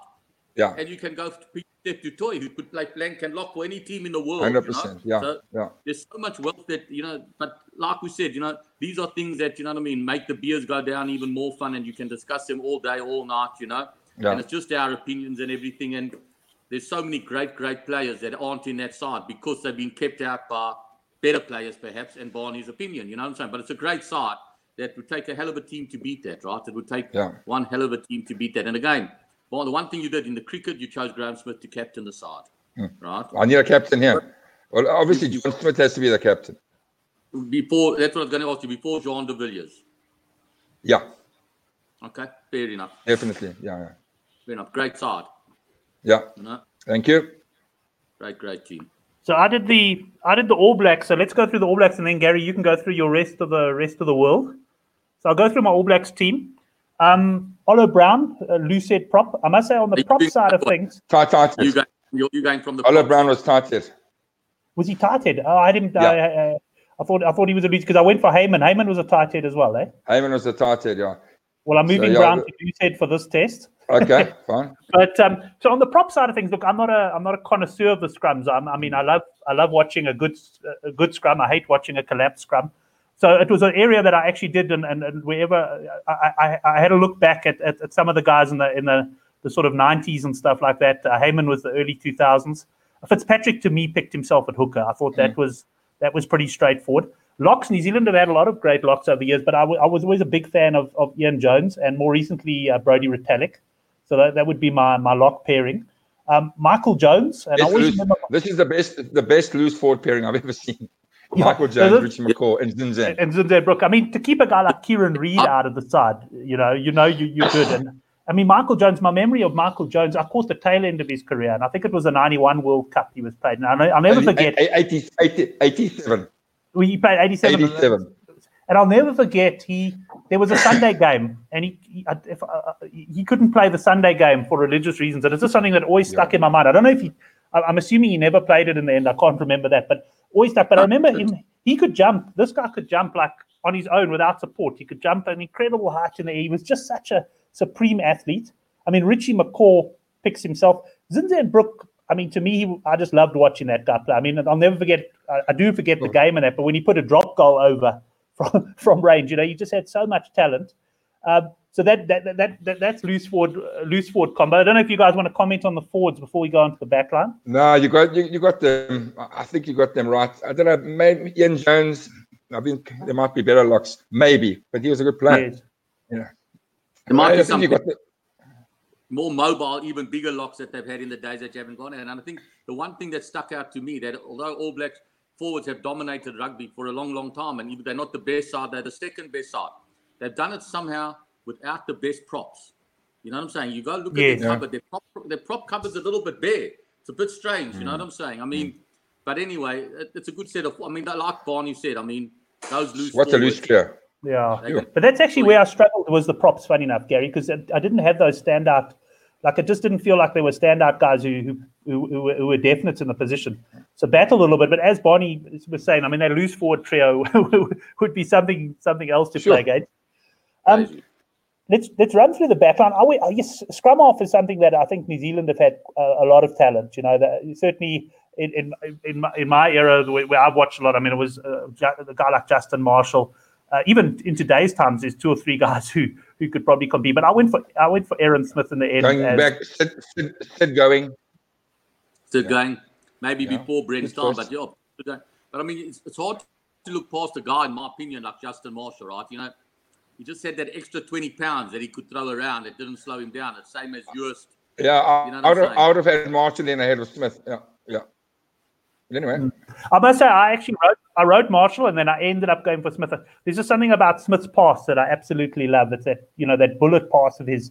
Yeah. And you can go to Pieter du Toit, who could play flank and lock for any team in the world. Hundred you know? Yeah. So Yeah. there's so much wealth that you know. But like we said, you know, these are things that you know what I mean make the beers go down even more fun, and you can discuss them all day, all night. You know, Yeah. and it's just our opinions and everything. And there's so many great, great players that aren't in that side because they've been kept out by better players, perhaps, and Barney's opinion. You know what I'm saying? But it's a great side that would take a hell of a team to beat that, right? It would take Yeah. one hell of a team to beat that. And again, well, the one thing you did in the cricket, you chose Graeme Smith to captain the side, Hmm. right? I need a captain here. Well, obviously, John Smit has to be the captain. Before that's what I was going to ask you. Before Jean de Villiers. Yeah, Okay, fair enough. definitely. Yeah, yeah. Fair enough. Great side. Yeah. You know, Thank you. great, great team. So I did the I did the All Blacks. So let's go through the All Blacks, and then Gary, you can go through your rest of the rest of the world. So I'll go through my All Blacks team. Um, Olo Brown, uh, lucid prop. I must say on the prop side of things, Tight, tight. You going? You're, you're going from the. Oliver. Brown was tight head. was he tight head? Oh, I didn't. Yeah. I, I, I thought I thought he was a loose because I went for Hayman. Hayman was a tight head as well, eh? Hayman was a tight head, yeah. Well, I'm So, moving yeah, Brown the- to loose head for this test. Okay, fine. But um, so on the prop side of things, look, I'm not a I'm not a connoisseur of the scrums. I'm, I mean, I love I love watching a good a good scrum. I hate watching a collapsed scrum. So it was an area that I actually did, and, and, and wherever I, I, I had a look back at, at, at some of the guys in the in the, the sort of 90s and stuff like that. Uh, Hayman was the early 2000s. Fitzpatrick to me picked himself at hooker. I thought that was that was pretty straightforward. Locks, New Zealand have had a lot of great locks over the years, but I, w- I was always a big fan of, of Ian Jones and more recently uh, Brodie Retallick. So that, that would be my, my lock pairing. Um, Michael Jones, and I always loose- remember this is the best the best loose forward pairing I've ever seen. Yeah. Michael Jones, this- Richie McCaw, and Zinzan. and Zinzan Brooke. I mean, to keep a guy like Kieran Read out of the side, you know, you know, you, you're good. And I mean, Michael Jones. My memory of Michael Jones, I caught the tail end of his career, and I think it was the '91 World Cup he was played. And I'll, I'll never forget. 80, 80, 87. Well, he played 87. 87. And I'll never forget he there was a Sunday game and he he, if, uh, uh, he couldn't play the Sunday game for religious reasons and it's just something that always stuck in my mind. I don't know if he I- I'm assuming he never played it in the end. I can't remember that, but always that. But I remember him. He could jump. This guy could jump like on his own without support. He could jump an incredible height in the air. He was just such a supreme athlete. I mean, Richie McCaw picks himself. Zinzan Brooke. I mean, to me, he, I just loved watching that guy play. I mean, I'll never forget. I, I do forget the game and that, but when he put a drop goal over from from range, you know, he just had so much talent. Um, so that that, that that that that's loose forward uh, loose forward combo. I don't know if you guys want to comment on the forwards before we go on to the back line. No, you got you, you got them. I think you got them right. I don't know. Maybe Ian Jones. I think there might be better locks, maybe, but he was a good player. Yes. Yeah, There might I be think some you got the, more mobile, even bigger locks that they've had in the days that you haven't gone. And I think the one thing that stuck out to me that although All Blacks forwards have dominated rugby for a long, long time, and even they're not the best side, they're the second best side. They've done it somehow without the best props. You know what I'm saying? You go look Yeah. at their Yeah. cupboard. Their prop, their prop cupboard's a little bit bare. It's a bit strange. You know what I'm saying? I mean, but anyway, it, it's a good set of. I mean, like Barney said, I mean, those loose. what's a loose forwards, clear? Yeah, they but that's actually where I struggled was the props. Funny enough, Gary, because I didn't have those standout. Like it just didn't feel like there were standout guys who who, who, who, were, who were definite in the position. So battled a little bit, but as Barney was saying, I mean that loose forward trio would be something something else to Sure. play against. Um, crazy. Let's let's run through the backline. Are we, uh, yes, scrum half is something that I think New Zealand have had uh, a lot of talent. You know, that certainly in in in my, in my era where, where I've watched a lot. I mean, it was uh, a guy like Justin Marshall. Uh, even in today's times, there's two or three guys who who could probably compete. But I went for I went for Aaron Smith in the end. Going as- back, Sid, Sid, Sid going. Still going, maybe Yeah. before Brent's time, but yeah. still going. But I mean, it's, it's hard to look past a guy, in my opinion, like Justin Marshall, right? You know, he just had that extra 20 pounds that he could throw around that didn't slow him down. The same as yours. Yeah, I, You know I, would, saying? I would have had Marshall in ahead of Smith. Yeah, yeah. But Anyway, I must say, I actually wrote I wrote Marshall, and then I ended up going for Smith. There's just something about Smith's pass that I absolutely love. It's that you know that bullet pass of his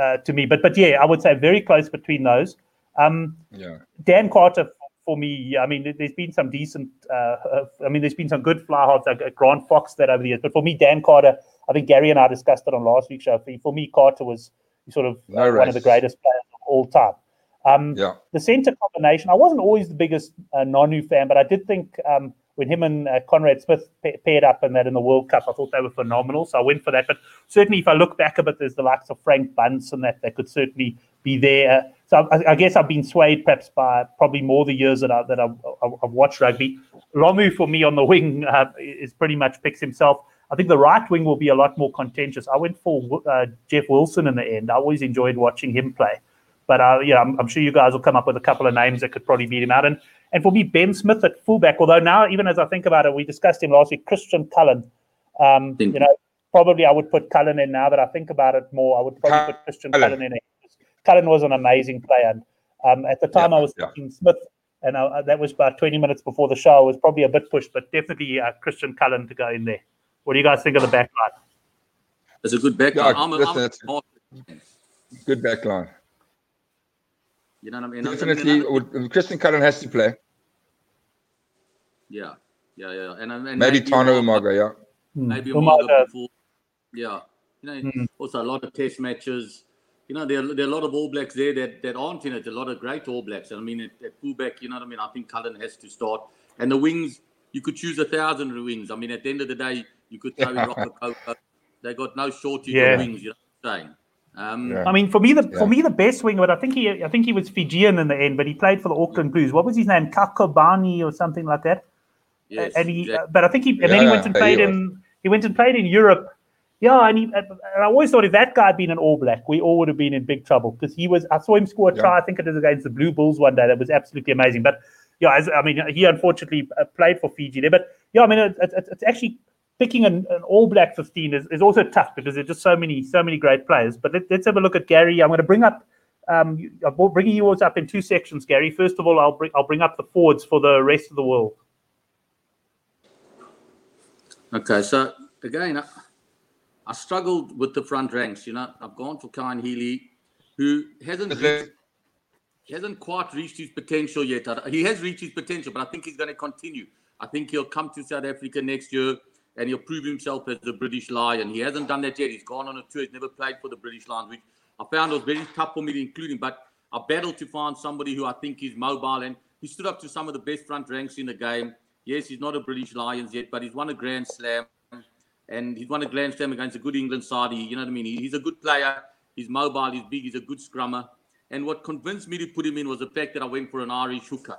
uh, to me. But but yeah, I would say very close between those. Um, yeah. Dan Carter for me, I mean, there's been some decent. Uh, uh, I mean, there's been some good fly halves like uh, Grant Fox that over the years. But for me, Dan Carter, I think Gary and I discussed it on last week's show. For, me, Carter was sort of No uh, one of the greatest players of all time. Um, Yeah. the centre combination, I wasn't always the biggest uh, Nonu fan, but I did think um, when him and uh, Conrad Smith pa- paired up in that in the World Cup, I thought they were phenomenal. So I went for that. But certainly, if I look back a bit, there's the likes of Frank Bunce and that that could certainly be there. So I, I, guess I've been swayed perhaps by probably more the years that I that I've, I've watched rugby. Lomu for me on the wing uh, is pretty much picks himself. I think the right wing will be a lot more contentious. I went for uh, Jeff Wilson in the end. I always enjoyed watching him play. But uh, yeah, I'm, I'm, sure you guys will come up with a couple of names that could probably beat him out. And and for me, Ben Smith at fullback. Although now, even as I think about it, we discussed him last week. Christian Cullen. Um, you know, probably I would put Cullen in. Now that I think about it more, I would probably put Christian Cullen, in. Cullen was an amazing player. And um, at the time, yeah, I was yeah. thinking Smith, and I, that was about 20 minutes before the show. I was probably a bit pushed, but definitely uh, Christian Cullen to go in there. What do you guys think of the back line? It's a good back line. Yeah, I'm, I'm, I'm, good back line. You know what I mean? Definitely, I Christian Cullen has to play. Yeah, yeah, yeah, and, and maybe, maybe Tana Umaga, yeah. Hmm. Maybe Umaga before, yeah. You know, mm. also a lot of test matches. You know, there are, there are a lot of All Blacks there that, that aren't in it. A lot of great All Blacks. I mean, at, at fullback, you know what I mean? I think Cullen has to start. And the wings, you could choose a thousand wings. I mean, at the end of the day, you could throw in Rocco They got no shortage yeah. of wings, you know what I'm saying? Um, yeah. I mean, for me, the yeah. for me the best winger, but I think he I think he was Fijian in the end, but he played for the Auckland Blues. What was his name? Kakabani or something like that. Yes, and he, exactly. but I think he, and yeah, then he went and played in he went and played in Europe. Yeah, and, he, and I always thought if that guy had been an All Black, we all would have been in big trouble because he was. I saw him score a try. I think it was against the Blue Bulls one day. That was absolutely amazing. But yeah, as, I mean, he unfortunately uh, played for Fiji there. But yeah, I mean, it, it, it's actually picking an, an, All Black 15 is, is also tough because there's just so many so many great players. But let, us have a look at Gary. I'm going to bring up um, I'm bringing yours up in two sections, Gary. First of all, I'll bring I'll bring up the forwards for the rest of the world. Okay, so again, I, I struggled with the front ranks. You know, I've gone for Cian Healy, who hasn't reached, he hasn't quite reached his potential yet. He has reached his potential, but I think he's going to continue. I think he'll come to South Africa next year and he'll prove himself as the British Lion. He hasn't done that yet. He's gone on a tour. He's never played for the British Lions, which I found was very tough for me to include him. But I battled to find somebody who I think is mobile and he stood up to some of the best front ranks in the game. Yes, he's not a British Lions yet, but he's won a Grand Slam. And he's won a Grand Slam against a good England side. You know what I mean? He's a good player. He's mobile. He's big. He's a good scrummer. And what convinced me to put him in was the fact that I went for an Irish hooker.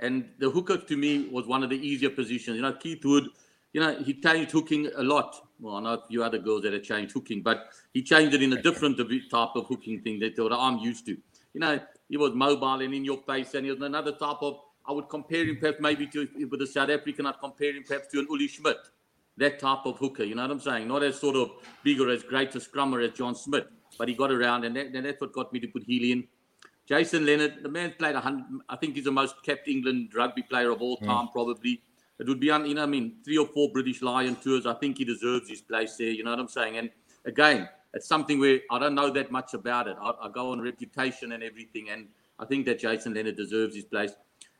And the hooker to me was one of the easier positions. You know, Keith Wood you know, he changed hooking a lot. Well, I know a few other girls that have changed hooking, but he changed it in a different type of hooking thing that I'm used to. You know, he was mobile and in your face, and he was another type of. I would compare him perhaps maybe to with the South African. I'd compare him perhaps to an Uli Schmidt, that type of hooker. You know what I'm saying? Not as sort of bigger, as great a scrummer as John Smit, but he got around, and, that, and that's what got me to put Healy in. Jason Leonard, the man played a hundred. I think he's the most kept England rugby player of all time, mm. probably it would be, un, you know, I mean, three or four British Lion tours. I think he deserves his place there. You know what I'm saying? And again, it's something where I don't know that much about it. I, I go on reputation and everything, and I think that Jason Leonard deserves his place.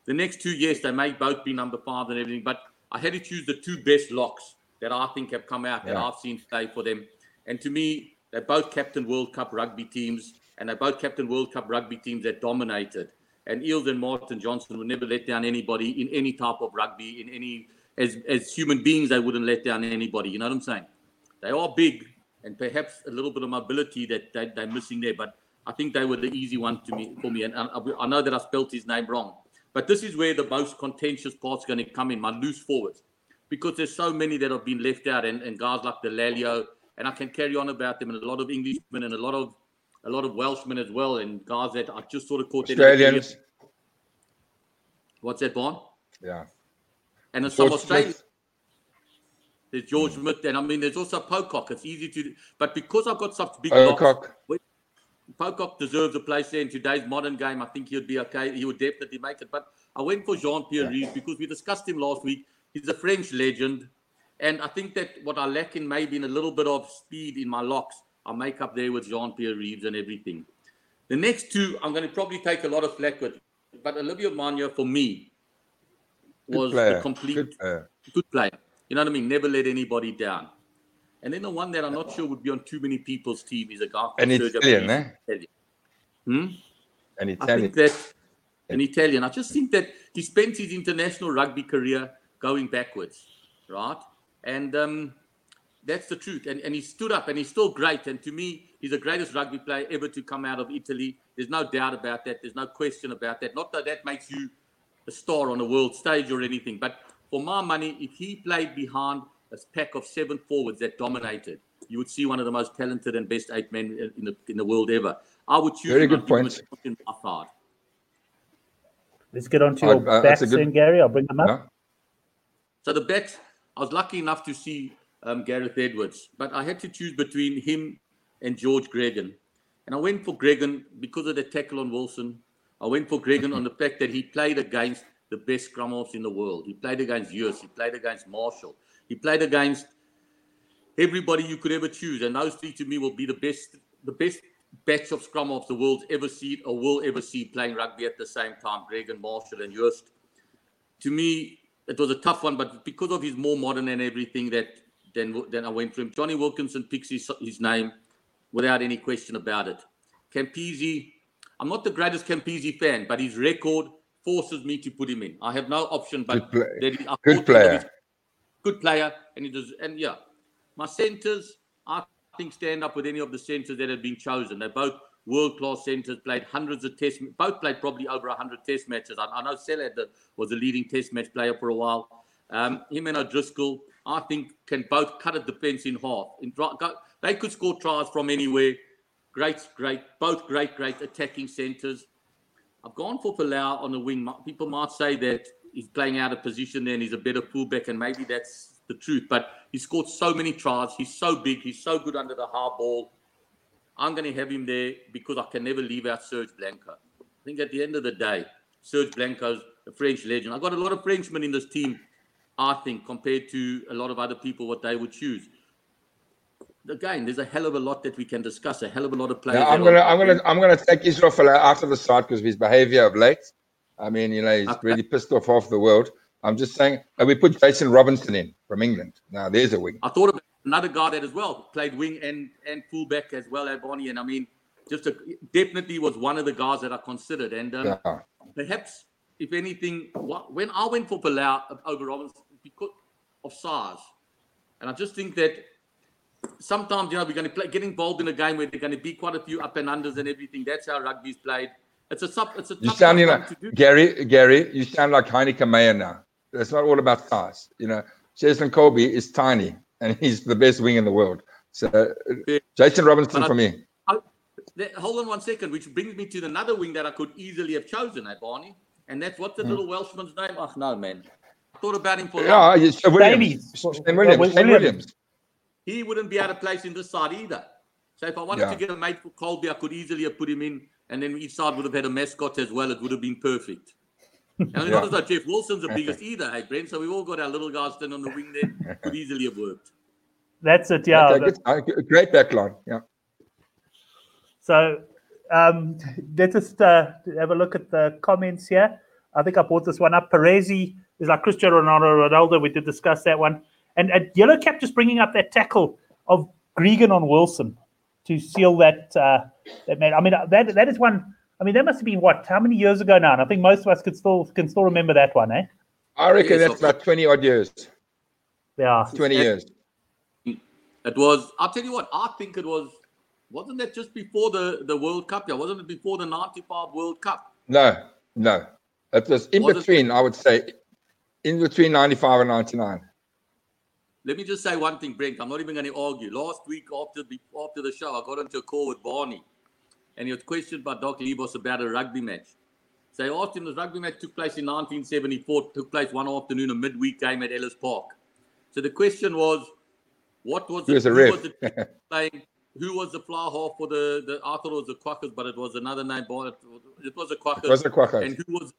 The next two years, they may both be number five and everything, but I had to choose the two best locks that I think have come out yeah. that I've seen play for them. And to me, they're both captain World Cup rugby teams, and they're both captain World Cup rugby teams that dominated and Eales and Martin Johnson would never let down anybody in any type of rugby, in any as as human beings, they wouldn't let down anybody. You know what I'm saying? They are big and perhaps a little bit of mobility that they, they're missing there, but I think they were the easy one to me for me. And I, I know that I spelt his name wrong, but this is where the most contentious part's going to come in. My loose forwards, because there's so many that have been left out, and, and guys like Dallaglio, and I can carry on about them, and a lot of Englishmen and a lot of a lot of Welshmen as well, and guys that I just sort of caught. Australians. What's that, Bond? Yeah. And there's some Australians. There's George Smith, and I mean, there's also Pocock. It's easy to, but because I've got such big Pocock. Pocock deserves a place there in today's modern game. I think he would be okay. He would definitely make it. But I went for Jean Pierre yeah. Rives because we discussed him last week. He's a French legend. And I think that what I lack in maybe in a little bit of speed in my locks I'll make up there with Jean Pierre Rives and everything. The next two, I'm going to probably take a lot of flack with, but Olivier Magne for me was a complete good player. good player. You know what I mean? Never let anybody down. And then the one that I'm not sure would be on too many people's team is a guy called an Italian, eh? Italian. Hmm? An Italian. I think that an Italian. I just think that he spent his international rugby career going backwards, right? And um, that's the truth. And, and he stood up and he's still great. And to me, he's the greatest rugby player ever to come out of Italy. There's no doubt about that. There's no question about that. Not that that makes you a star on a world stage or anything, but for my money, if he played behind a pack of seven forwards that dominated, you would see one of the most talented and best eight men in the in the world ever. I would choose very good point. Let's get on to your uh, backs good... Gary. I'll bring them up. Yeah. So the backs, I was lucky enough to see um, Gareth Edwards, but I had to choose between him and George Gregan. And I went for Gregan because of the tackle on Wilson. I went for Gregan on the fact that he played against the best scrum halves in the world. He played against Joost. He played against Marshall. He played against everybody you could ever choose. And those three to me will be the best, the best batch of scrum halves the world's ever seen or will ever see playing rugby at the same time. Gregan, Marshall, and Joost. To me, it was a tough one, but because of his more modern and everything, that then then I went for him. Jonny Wilkinson picks his, his name without any question about it. Campese, I'm not the greatest Campese fan, but his record forces me to put him in. I have no option but good, play. good player. Good player, and he does. And yeah, my centers, I think, stand up with any of the centers that have been chosen. They're both world class centers, played hundreds of test, both played probably over 100 test matches. I, I know Sella was a leading test match player for a while. Um, him and O'Driscoll, I think, can both cut a defense in half. In, they could score tries from anywhere. Great, great, both great, great attacking centers. I've gone for Folau on the wing. People might say that he's playing out of position there and he's a better fullback, and maybe that's the truth. But he scored so many tries. He's so big. He's so good under the hard ball. I'm going to have him there because I can never leave out Serge Blanco. I think at the end of the day, Serge Blanco's a French legend. I've got a lot of Frenchmen in this team, I think, compared to a lot of other people, what they would choose. Again, there's a hell of a lot that we can discuss, a hell of a lot of players. Yeah, I'm gonna, I'm gonna, I'm gonna take Israel out of the side because of his behaviour of late. I mean, you know, he's okay. really pissed off half the world. I'm just saying, we put Jason Robinson in from England. Now, there's a wing. I thought about another guy that as well played wing and and fullback as well at Barney. And I mean, just a, definitely was one of the guys that I considered. And um, yeah. perhaps, if anything, when I went for Folau uh, over Robinson because of size, and I just think that sometimes you know we're going to play, get involved in a game where there're going to be quite a few up and unders and everything. That's how rugby's played. It's a tough. It's a you sound like Gary. Gary, you sound like Heyneke Meyer now. It's not all about size. You know, Cheslin Kolbe is tiny and he's the best wing in the world. So uh, Jason Robinson for me. I, hold on one second, which brings me to another wing that I could easily have chosen, at Barney, and that's what's the hmm. little Welshman's name? Oh no, man. I thought about him for yeah, yeah so Williams. Shane Williams. Shane Williams. He wouldn't be out of place in this side either. So if I wanted yeah. to get a mate for Kolbe, I could easily have put him in, and then each side would have had a mascot as well. It would have been perfect. And yeah. not as though Jeff Wilson's the biggest either, hey Brent. So we've all got our little guys standing on the wing there. Could easily have worked. That's it, yeah. Okay, good, uh, great backline, yeah. So um, let's just uh, have a look at the comments here. I think I brought this one up. Perezi is like Cristiano Ronaldo. Ronaldo. We did discuss that one. And, and Yellow Cap just bringing up that tackle of Gregan on Wilson to seal that uh, that man. I mean, that that is one. I mean, that must have been what? How many years ago now? And I think most of us can still can still remember that one, eh? I reckon that's about twenty odd years. Yeah, twenty years. It was. I'll tell you what. I think it was. Wasn't that just before the the World Cup? Yeah, wasn't it before the '95 World Cup? No, no. It was in was between. It? I would say, in between '95 and '99. Let me just say one thing, Brent. I'm not even going to argue. Last week after the after the show, I got into a call with Barney, and he was questioned by Doc Libos about a rugby match. So I asked him, the rugby match took place in 1974, took place one afternoon, a midweek game at Ellis Park. So the question was, what was the, who was the playing? Who was the fly half for the, the? I thought it was the Quackers, but it was another name. But it was the Quackers. It was the Quackers. And who was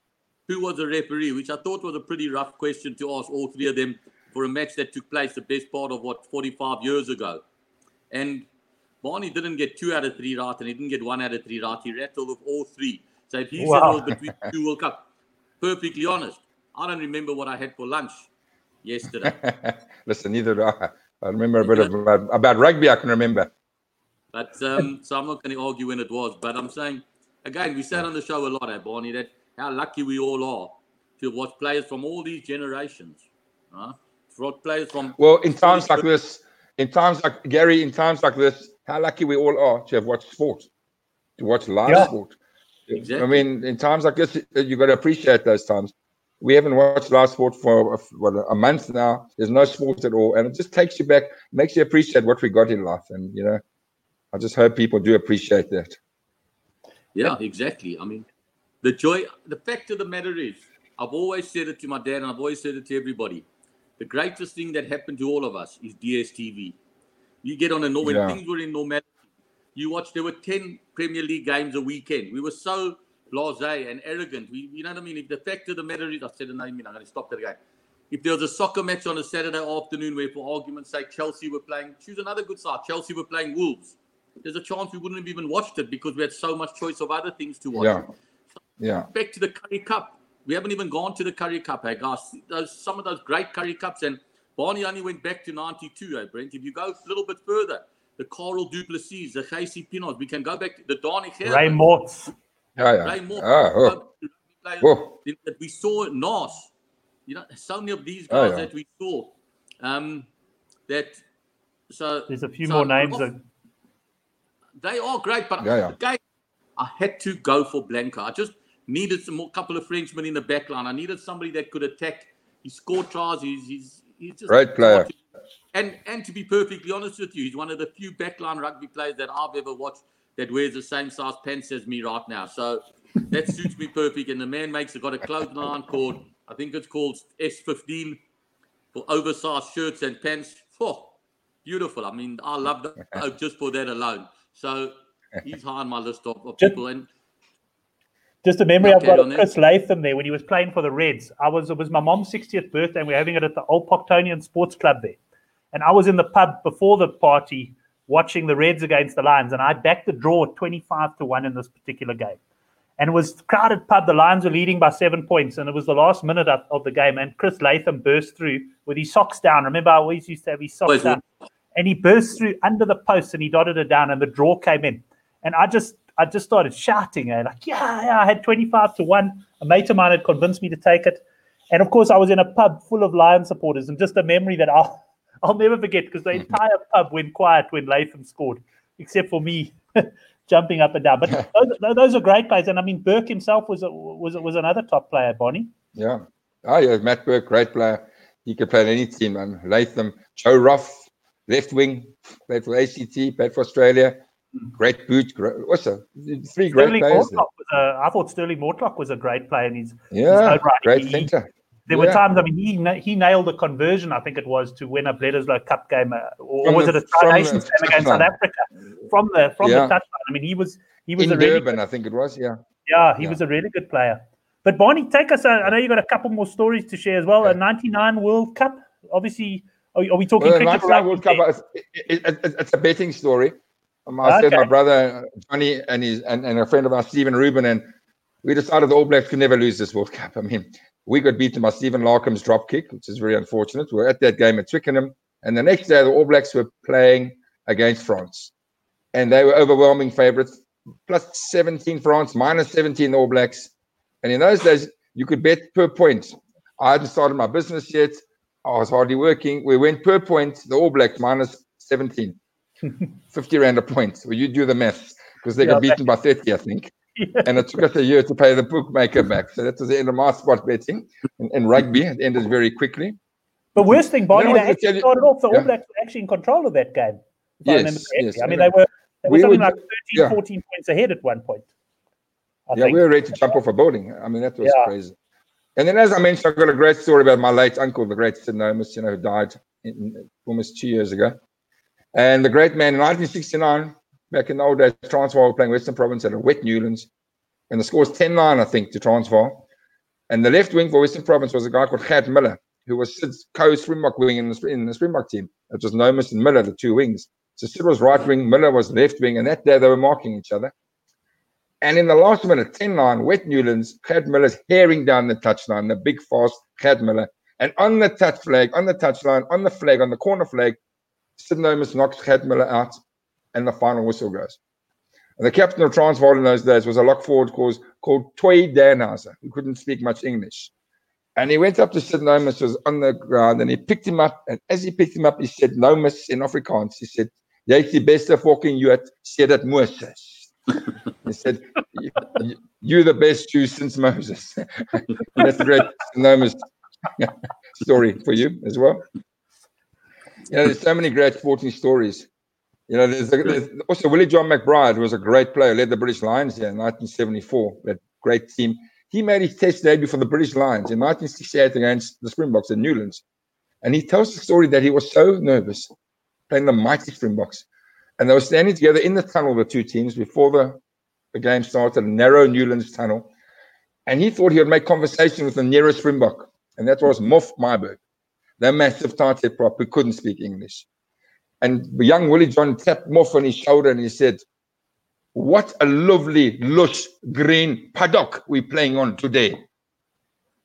who was the referee? Which I thought was a pretty rough question to ask all three of them for a match that took place the best part of what 45 years ago. And Barney didn't get two out of three right, and he didn't get one out of three right. He rattled off all three. So if he wow. said it was between two World Cup, perfectly honest, I don't remember what I had for lunch yesterday. Listen, neither do I. I remember a bit of about, about rugby. I can remember. But um, so I'm not going to argue when it was. But I'm saying again, we said on the show a lot, eh, Barney, that how lucky we all are to watch players from all these generations. Huh? For players from well, in times like this, in times like Gary, in times like this, how lucky we all are to have watched sport, to watch live Yeah. sport. Exactly. I mean, in times like this, you've got to appreciate those times. We haven't watched live sport for what a month now. There's no sport at all, and it just takes you back, makes you appreciate what we got in life. And you know, I just hope people do appreciate that. Yeah, exactly. I mean, the joy, the fact of the matter is, I've always said it to my dad and I've always said it to everybody. The greatest thing that happened to all of us is DSTV. You get on a, when Yeah. things were in normality, you watch, there were 10 Premier League games a weekend. We were so blase and arrogant. We, you know what I mean? If the fact of the matter is, I said it, I mean, I'm going to stop that again. If there was a soccer match on a Saturday afternoon where, for argument's sake, Chelsea were playing, choose another good side, Chelsea were playing Wolves, there's a chance we wouldn't have even watched it because we had so much choice of other things to watch. Yeah, yeah, Back to the Currie Cup. We haven't even gone to the Currie Cup, hey guys. Those some of those great Currie Cups, and Barney only went back to '92, hey Brent. If you go a little bit further, the Carel du Plessis, the JC Pinos, we can go back to the Donny Ray Mortz. yeah, yeah. Ray Mordt. Ah, oh, players that we saw Naas. You know, so many of these Oh, guys yeah. that we saw. Um, that so There's a few so more names. off- That, they are great, but Yeah, yeah. I had to go for Blanco. I just needed some more couple of Frenchmen in the back line. I needed somebody that could attack. He scored tries. He's he's, he's just Great player. And and to be perfectly honest with you, he's one of the few backline rugby players that I've ever watched that wears the same size pants as me right now. So that suits me perfect. And the man makes it got a clothing line called I think it's called S15 for oversized shirts and pants. Oh, beautiful. I mean, I love that just for that alone. So he's high on my list of, of Just- people. And just a memory I've got of. Chris Latham there when he was playing for the Reds. I was it was my mom's 60th birthday, and we are having it at the Old Parktonian Sports Club there. And I was in the pub before the party watching the Reds against the Lions, and I backed the draw 25 to 1 in this particular game. And it was crowded pub. The Lions were leading by seven points, and it was the last minute of, of the game. And Chris Latham burst through with his socks down. Remember, I always used to have his socks Always down. And he burst through under the post and he dotted it down, and the draw came in. And I just I just started shouting and like, yeah, yeah, I had 25 to 1. A mate of mine had convinced me to take it. And of course, I was in a pub full of Lion supporters, and just a memory that I'll I'll never forget because the hmm. entire pub went quiet when Latham scored, except for me jumping up and down. But those, those are great players, and I mean Burke himself was a, was was another top player, Barney. yeah. Oh yeah, Matt Burke, great player. He could play in any team, man. Latham, Joe Roff, left wing, played for ACT, played for Australia. Great boot, great, also three great Sterling players. there. Mortlock was a, I thought Stirling Mortlock was a great player, and he's Yeah, own right. great He- centre. There were times, I mean, he he nailed a conversion, I think it was, to win a Bledisloe Cup game, uh, or From was the- it a Tri Nations game against South. Africa? From the from Yeah. the touchline. I mean, he was he was In a really Durban, I think it was. Yeah. yeah, he Yeah. was a really good player. But Barney, take us. Uh, I know you got a couple more stories to share as well. A '99 World Cup. Obviously, are, are we talking Well, the cricket? 99 World Cup, it's, it, it, it's a betting story. Um, I said my brother uh, Johnny and his and, and a friend of ours, Stephen Rubin, and we decided the All Blacks could never lose this World Cup. I mean, we got beaten by Stephen Larkham's drop kick, which is very unfortunate. We were at that game at Twickenham, and the next day the All Blacks were playing against France, and they were overwhelming favourites, plus 17 France, minus 17 All Blacks. And in those days, you could bet per point. I hadn't started my business yet. I was hardly working. We went per point, the All Blacks minus 17. 50 rand a point. Well, you do the math because they got beaten by 30, I think. And it took us a year to pay the bookmaker back. So that was the end of my spot betting in, in rugby. It ended very quickly. But worst thing, know they actually I'll tell you- started off. The Yeah. All Blacks were actually in control of that game. If I Yes, remember yes. I mean, they were, they were We something would- like 13, yeah. 14 points ahead at one point. I yeah, think. we were ready to jump off a building. I mean, that was Yeah. crazy. And then, as I mentioned, I've got a great story about my late uncle, the great Sid Nomis, you know, who died in, almost two years ago. And the great man in 1969, back in the old days, Transvaal were playing Western Province at a wet Newlands. And the score was 10 9, I think, to Transvaal. And the left wing for Western Province was a guy called Gert Muller, who was Sid's co Springbok wing in the, in the Springbok team. It was Nomis and Muller, the two wings. So Sid was right wing, Muller was left wing. And that day they were marking each other. And in the last minute, 10 9, wet Newlands, Gerd Muller's herring down the touchline, the big fast Gerd Muller. And on the touch flag, on the touchline, on the flag, on the corner flag, Sid Nomis knocks Gerd Muller out, and the final whistle goes. And the captain of Transvaal in those days was a lock forward called, called Toy Danhauser, who couldn't speak much English. And he went up to Sid Nomis, was on the ground, and he picked him up. And as he picked him up, he said, Nomis in Afrikaans, he said, Jy is die beste fucking Jood sedert Moses. He said, You're the best Jew since Moses. That's a great story for you as well. You know, there's so many great sporting stories. You know, there's, there's also Willie John McBride who was a great player, led the British Lions here in 1974. That great team. He made his test debut for the British Lions in 1968 against the Springboks in Newlands. And he tells the story that he was so nervous playing the mighty Springboks. And they were standing together in the tunnel, the two teams, before the, the game started, a narrow Newlands tunnel. And he thought he would make conversation with the nearest Springbok. And that was Mof Myburgh, the massive tight prop who couldn't speak English. And young Willie John tapped Mof on his shoulder and he said, What a lovely, lush, green paddock we're playing on today.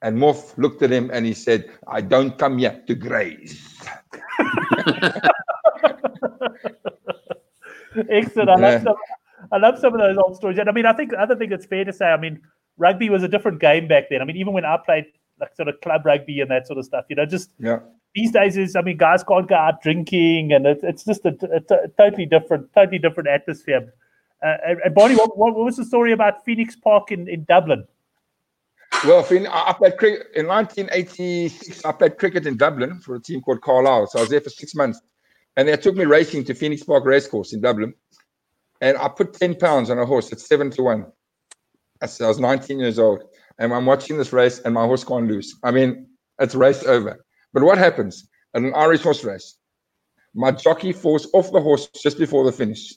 And Mof looked at him and he said, I don't come here to graze. Excellent. I love, some, I love some of those old stories. And I mean, I think the other thing that's fair to say, I mean, rugby was a different game back then. I mean, even when I played like sort of club rugby and that sort of stuff, you know, just yeah. these days is, I mean, guys can't go out drinking and it, it's just a, a, a, totally different, totally different atmosphere. Uh, and Barney, what, what, was the story about Phoenix Park in, in Dublin? Well, I played cricket in 1986. I played cricket in Dublin for a team called Carlisle. So I was there for six months. And they took me racing to Phoenix Park Racecourse in Dublin. And I put 10 pounds on a horse at seven to one. I was 19 years old. And I'm watching this race, and my horse can't lose. I mean, it's race over. But what happens at an Irish horse race? My jockey falls off the horse just before the finish.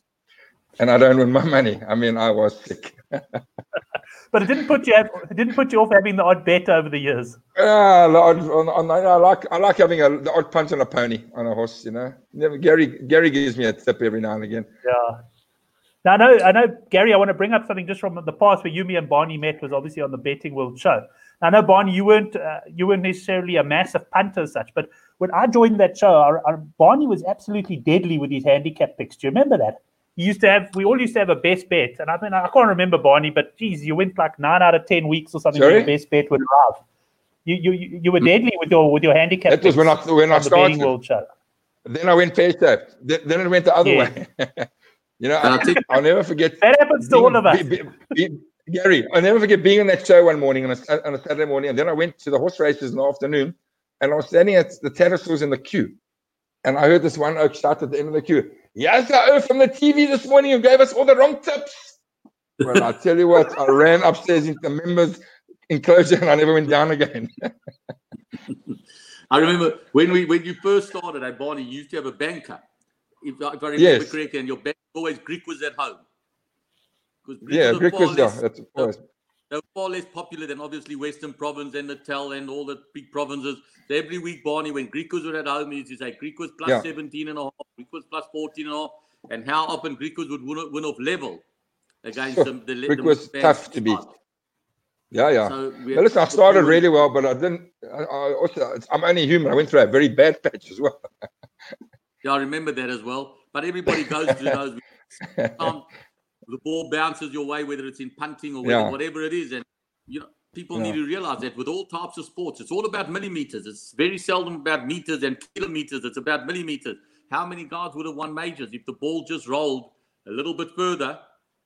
And I don't win my money. I mean, I was sick. but it didn't put you it didn't put you off having the odd bet over the years. Yeah, I like I like having a the odd punch on a pony on a horse. You know, Never, Gary Gary gives me a tip every now and again. Yeah. Now I know I know Gary. I want to bring up something just from the past where you, me, and Barney met was obviously on the Betting World show. Now, I know Barney, you weren't uh, you weren't necessarily a massive punter as such, but when I joined that show, our, our Barney was absolutely deadly with his handicap picks. Do you remember that? You used to have we all used to have a best bet and i mean i can't remember barney but geez you went like nine out of ten weeks or something Sorry? your best bet would arrive you you you were hmm. deadly with your with your handicap that was when i when i started. world show. Then i went pear then it went the other yeah. way. You know I, will never forget that happens to all of us. be, be, be, Gary, I'll never forget being on that show one morning on a, on a Saturday morning, and then I went to the horse races in the afternoon, and I was standing at the Tattersalls in the queue, and I heard this one oak shout at the end of the queue, Yes, I from the TV this morning who gave us all the wrong tips. Well, I tell you what, I ran upstairs into the members' enclosure and I never went down again. I remember when we when you first started at Barney, you used to have a banker. If, if I remember yes. correctly, and your bank always Griquas at home. Yeah, Griquas yeah, that's, they were far less popular than obviously Western Province and Natal and all the big provinces. So every week, Barney, when Griquas were at home, he used to say Griquas plus yeah. 17 and a half, Griquas plus 14 and a half, and how often Griquas would win, win off level against sure. them. The, Griquas tough to beat. Yeah, yeah. So well, listen, I started really well, but I didn't. I, I also, I'm only human. I went through a very bad patch as well. yeah, I remember that as well. But everybody goes through those. Um, the ball bounces your way, whether it's in punting or yeah. whatever it is. And you know, people yeah. need to realize that with all types of sports, it's all about millimeters. It's very seldom about meters and kilometers. It's about millimeters. How many guys would have won majors if the ball just rolled a little bit further,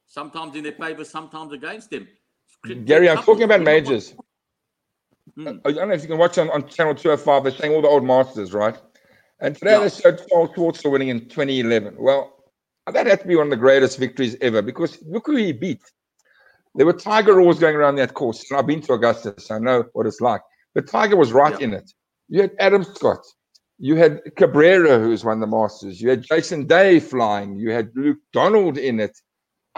sometimes in their favor, sometimes against them? Gary, I'm talking about majors. Hmm. I don't know if you can watch on, on Channel 205, they're saying all the old masters, right? And today yeah. they showed Charles Schwartzel winning in 2011. Well, that had to be one of the greatest victories ever because look who he beat. There were Tiger Roars going around that course. And I've been to Augusta, so I know what it's like. But Tiger was right yeah. in it. You had Adam Scott. You had Cabrera, who's won the Masters. You had Jason Day flying. You had Luke Donald in it.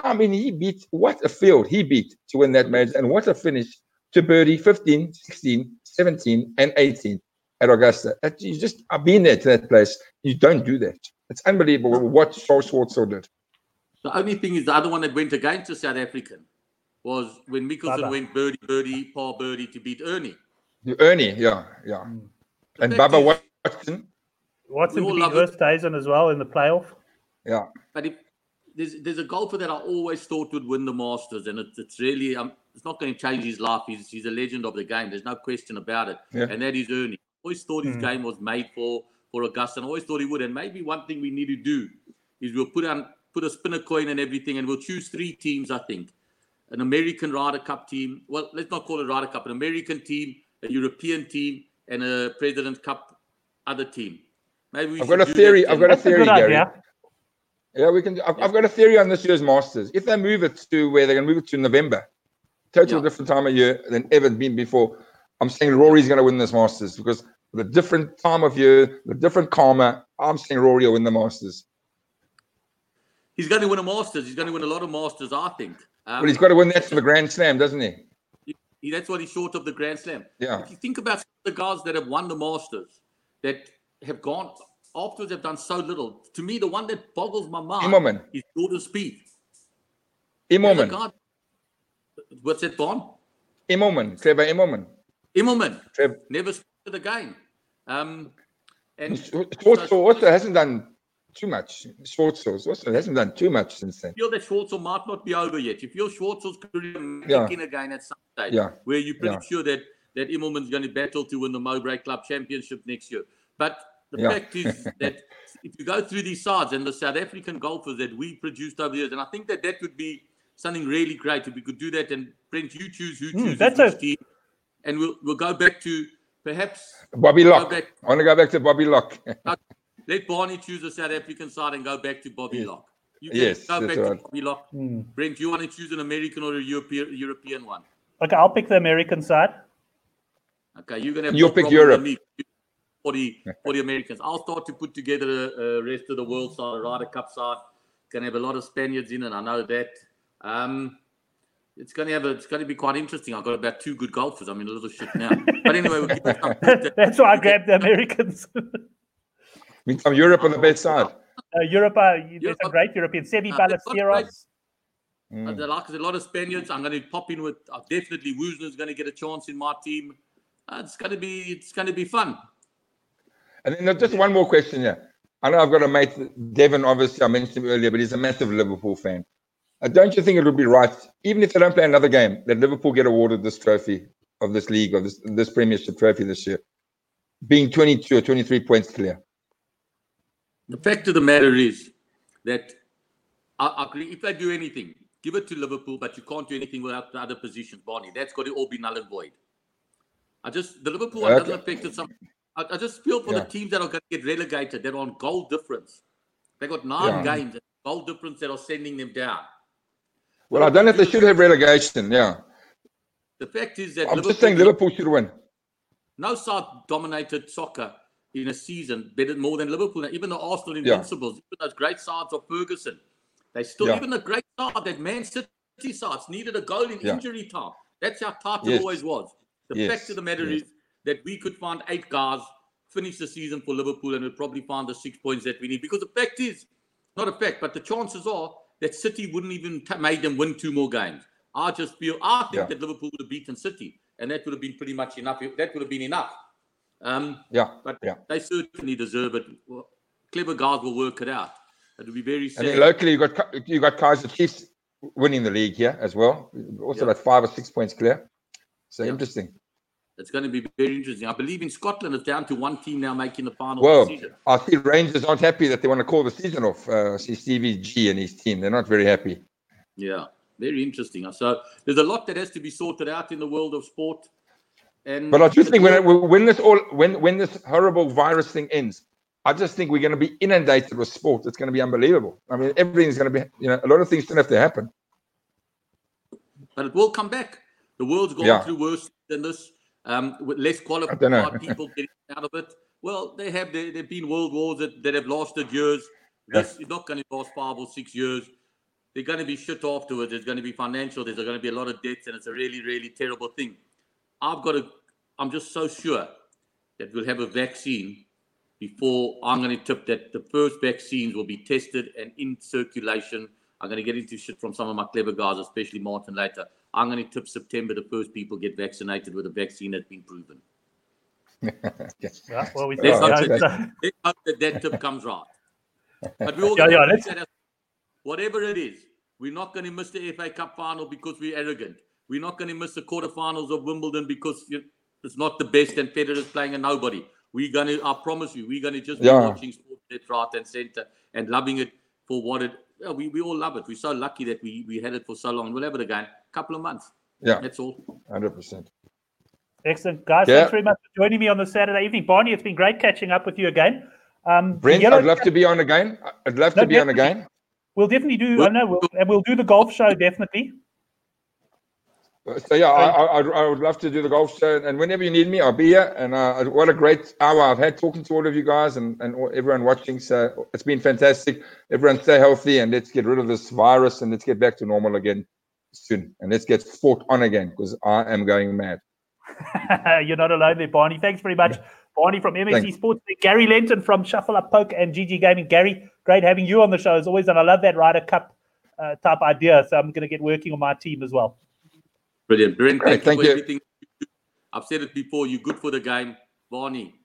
I mean, he beat what a field he beat to win that match, and what a finish to birdie 15, 16, 17, and 18 at Augusta. You just, I've been there to that place. You don't do that. It's unbelievable what Charles Schwartzel did. The only thing is the other one that went against the South African was when Mickelson Baba. went birdie, birdie, par birdie to beat Ernie. Ernie, yeah, yeah. Mm. And Bubba Watson. Watson beat Oosthuizen as well in the playoff. Yeah. But if there's there's a golfer that I always thought would win the Masters, and it's, it's really um, it's not going to change his life. He's, he's a legend of the game. There's no question about it. Yeah. And that is Ernie. Always thought his Mm. game was made for for Augusta, and always thought he would. And maybe one thing we need to do is we'll put on put a spinner coin and everything, and we'll choose three teams. I think an American Ryder Cup team. Well, let's not call it Ryder Cup. An American team, a European team, and a President Cup other team. Maybe we I've got a theory. I've got a That's a theory, good Gary. idea. Yeah, we can. I've, I've got a theory on this year's Masters. If they move it to where they're going to move it to November, total Yeah. different time of year than ever been before. I'm saying Rory's going to win this Masters because the different time of year, the different karma. I'm saying Rory will win the Masters, He's going to win a Masters. He's going to win a lot of Masters, I think. Um, but he's got to win that for the Grand Slam, doesn't he? he- that's what he's short of the Grand Slam. Yeah. If you think about the guys that have won the Masters, that have gone afterwards, have done so little. To me, the one that boggles my mind Immelman. is Jordan Spieth. A Immelman, guy- What's that, Bond? Immelman, Trevor Immelman. Immelman Trev, never started the game. Um, and Schwartz also hasn't done too much. Schwartz also hasn't done too much since then. feel that Schwartzel might not be over yet. If You feel Schwartzel's career may Yeah. begin again at some stage, Yeah. where you're pretty Yeah. sure that that Immelman's going to battle to win the Mowbray Club Championship next year. But the Yeah. fact is that if you go through these sides and the South African golfers that we produced over the years, and I think that that would be something really great if we could do that. And Brent, you choose who Hmm, chooses that's which a- team, and we'll we'll go back to perhaps Bobby Locke. back- I want to go back to Bobby Locke. let Barney choose the South African side and go back to Bobby Yes. Locke. You can Yes, go that's back right. to Bobby Locke. Hmm. Brent, you want to choose an American or a European European one? Okay, I'll pick the American side. Okay, you're gonna have You'll pick Europe. me for the for the Americans. I'll start to put together a, a rest of the world side, a Ryder Cup side. Gonna have a lot of Spaniards in, and I know that. Um, it's gonna have a, it's gonna be quite interesting. I've got about two good golfers. I'm in a little shit now, but anyway, we'll give it some thought. That's why I grabbed the Americans. Meantime, Europe on the best side. uh, Europe, uh, there's a great European. Seve Uh, they've got Ballesteros. Mm. Uh, there are a lot of Spaniards. I'm going to pop in with uh, definitely Woosnam's going to get a chance in my team. Uh, it's going to be it's going to be fun. And then just one more question here. I know I've got a mate, Devon, obviously, I mentioned him earlier, but he's a massive Liverpool fan. Uh, don't you think it would be right, even if they don't play another game, that Liverpool get awarded this trophy of this league, of this, this Premiership trophy this year, being 22 or 23 points clear? The fact of the matter is that I, agree. If they do anything, give it to Liverpool, but you can't do anything without the other positions, Barney. That's got to all be null and void. I just the Liverpool one doesn't affect it. Some I, I just feel for Yeah. the teams that are going to get relegated. They're on goal difference. They got nine Yeah. games, and goal difference that are sending them down. Well, I don't know if they should have relegation. Yeah. The fact is that I'm just saying Liverpool should win. no side dominated soccer in a season better more than Liverpool. Even the Arsenal Yeah. Invincibles, even those great sides of Ferguson, they still Yeah. even the great side that Man City sides needed a goal in Yeah. injury time. That's how tight it always was. The Yes. fact of the matter Yes. is that we could find eight guys finish the season for Liverpool and we'd probably find the six points that we need. Because the fact is, not a fact, but the chances are that City wouldn't even t- made them win two more games. I just feel I think Yeah. that Liverpool would have beaten City, and that would have been pretty much enough. That would have been enough. Um, Yeah. but Yeah. they certainly deserve it. Well, clever guys will work it out. It would be very And sad. then locally, you got you got Kaiser Chiefs winning the league here as well. Also, Yeah. like five or six points clear. So Yeah. interesting. It's going to be very interesting. I believe in Scotland, it's down to one team now making the final Well, decision. I see Rangers aren't happy that they want to call the season off. Uh, I see Stevie G and his team. They're not very happy. Yeah, very interesting. So there's a lot that has to be sorted out in the world of sport. And But I just think when it, when this all when when this horrible virus thing ends, I just think we're going to be inundated with sport. It's going to be unbelievable. I mean, everything's going to be you know a lot of things don't have to happen. but it will come back. The world's gone Yeah. through worse than this, um, with less qualified people getting out of it. Well, they have. There have been world wars that, that have lasted years. This is not going to last five or six years. They're going to be shit afterwards. There's going to be financial. There's going to be a lot of debts, and it's a really, really terrible thing. I've got to. I'm just so sure that we'll have a vaccine before I'm going to tip that the first vaccines will be tested and in circulation. I'm going to get into shit from some of my clever guys, especially Martin later. I'm going to tip September the first people get vaccinated with a vaccine that's been proven. Well, we Let's hope, that, let's hope that that tip comes right. But we all Yeah, yeah, let's- at it. whatever it is, we're not going to miss the FA Cup final because we're arrogant. We're not going to miss the quarterfinals of Wimbledon because it's not the best and Federer's playing a nobody. We're going to, I promise you, we're going to just Yeah. be watching sport left, right, and center and loving it for what it. Yeah, we, we all love it. We're so lucky that we, we had it for so long. We'll have it again. A couple of months. Yeah, That's all. hundred percent. Excellent, guys. Yeah. Thanks very much for joining me on this Saturday evening. Barney, it's been great catching up with you again. Um, Brent, yellow- I'd love to be on again. I'd love to No, be on again. We'll definitely do. Well- I know, we'll, and we'll do the golf show definitely. So yeah, I, I, I'd- love to do the golf show, and whenever you need me, I'll be here. And uh, what a great hour I've had talking to all of you guys and, and everyone watching. So it's been fantastic. Everyone stay healthy, and let's get rid of this virus, and let's get back to normal again soon, and let's get fought on again because I am going mad. You're not alone there, Barney. Thanks very much. Barney from MSC Thanks. Sports, Gary Lenton from Shuffle Up Poke and GG Gaming. Gary, great having you on the show as always, and I love that Ryder Cup uh, type idea. So I'm going to get working on my team as well. Brilliant. Brent, Great, thank, thank you you. for everything. I've said it before, you're good for the game. Barney,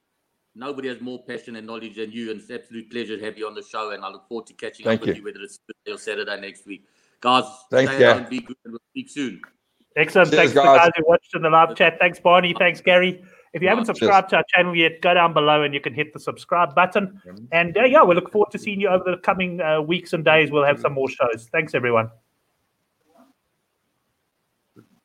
nobody has more passion and knowledge than you, and it's an absolute pleasure to have you on the show. And I look forward to catching Thank up with you. you, whether it's Thursday or Saturday next week. Guys, Thanks, stay Gav. home, be good, and we'll speak soon. Excellent. Cheers, Thanks to the guys. guys who watched in the live chat. Thanks, Barney. Thanks, Gary. If you haven't Cheers. subscribed to our channel yet, go down below and you can hit the subscribe button. And uh, yeah, we look forward to seeing you over the coming uh, weeks and days. We'll have some more shows. Thanks, everyone.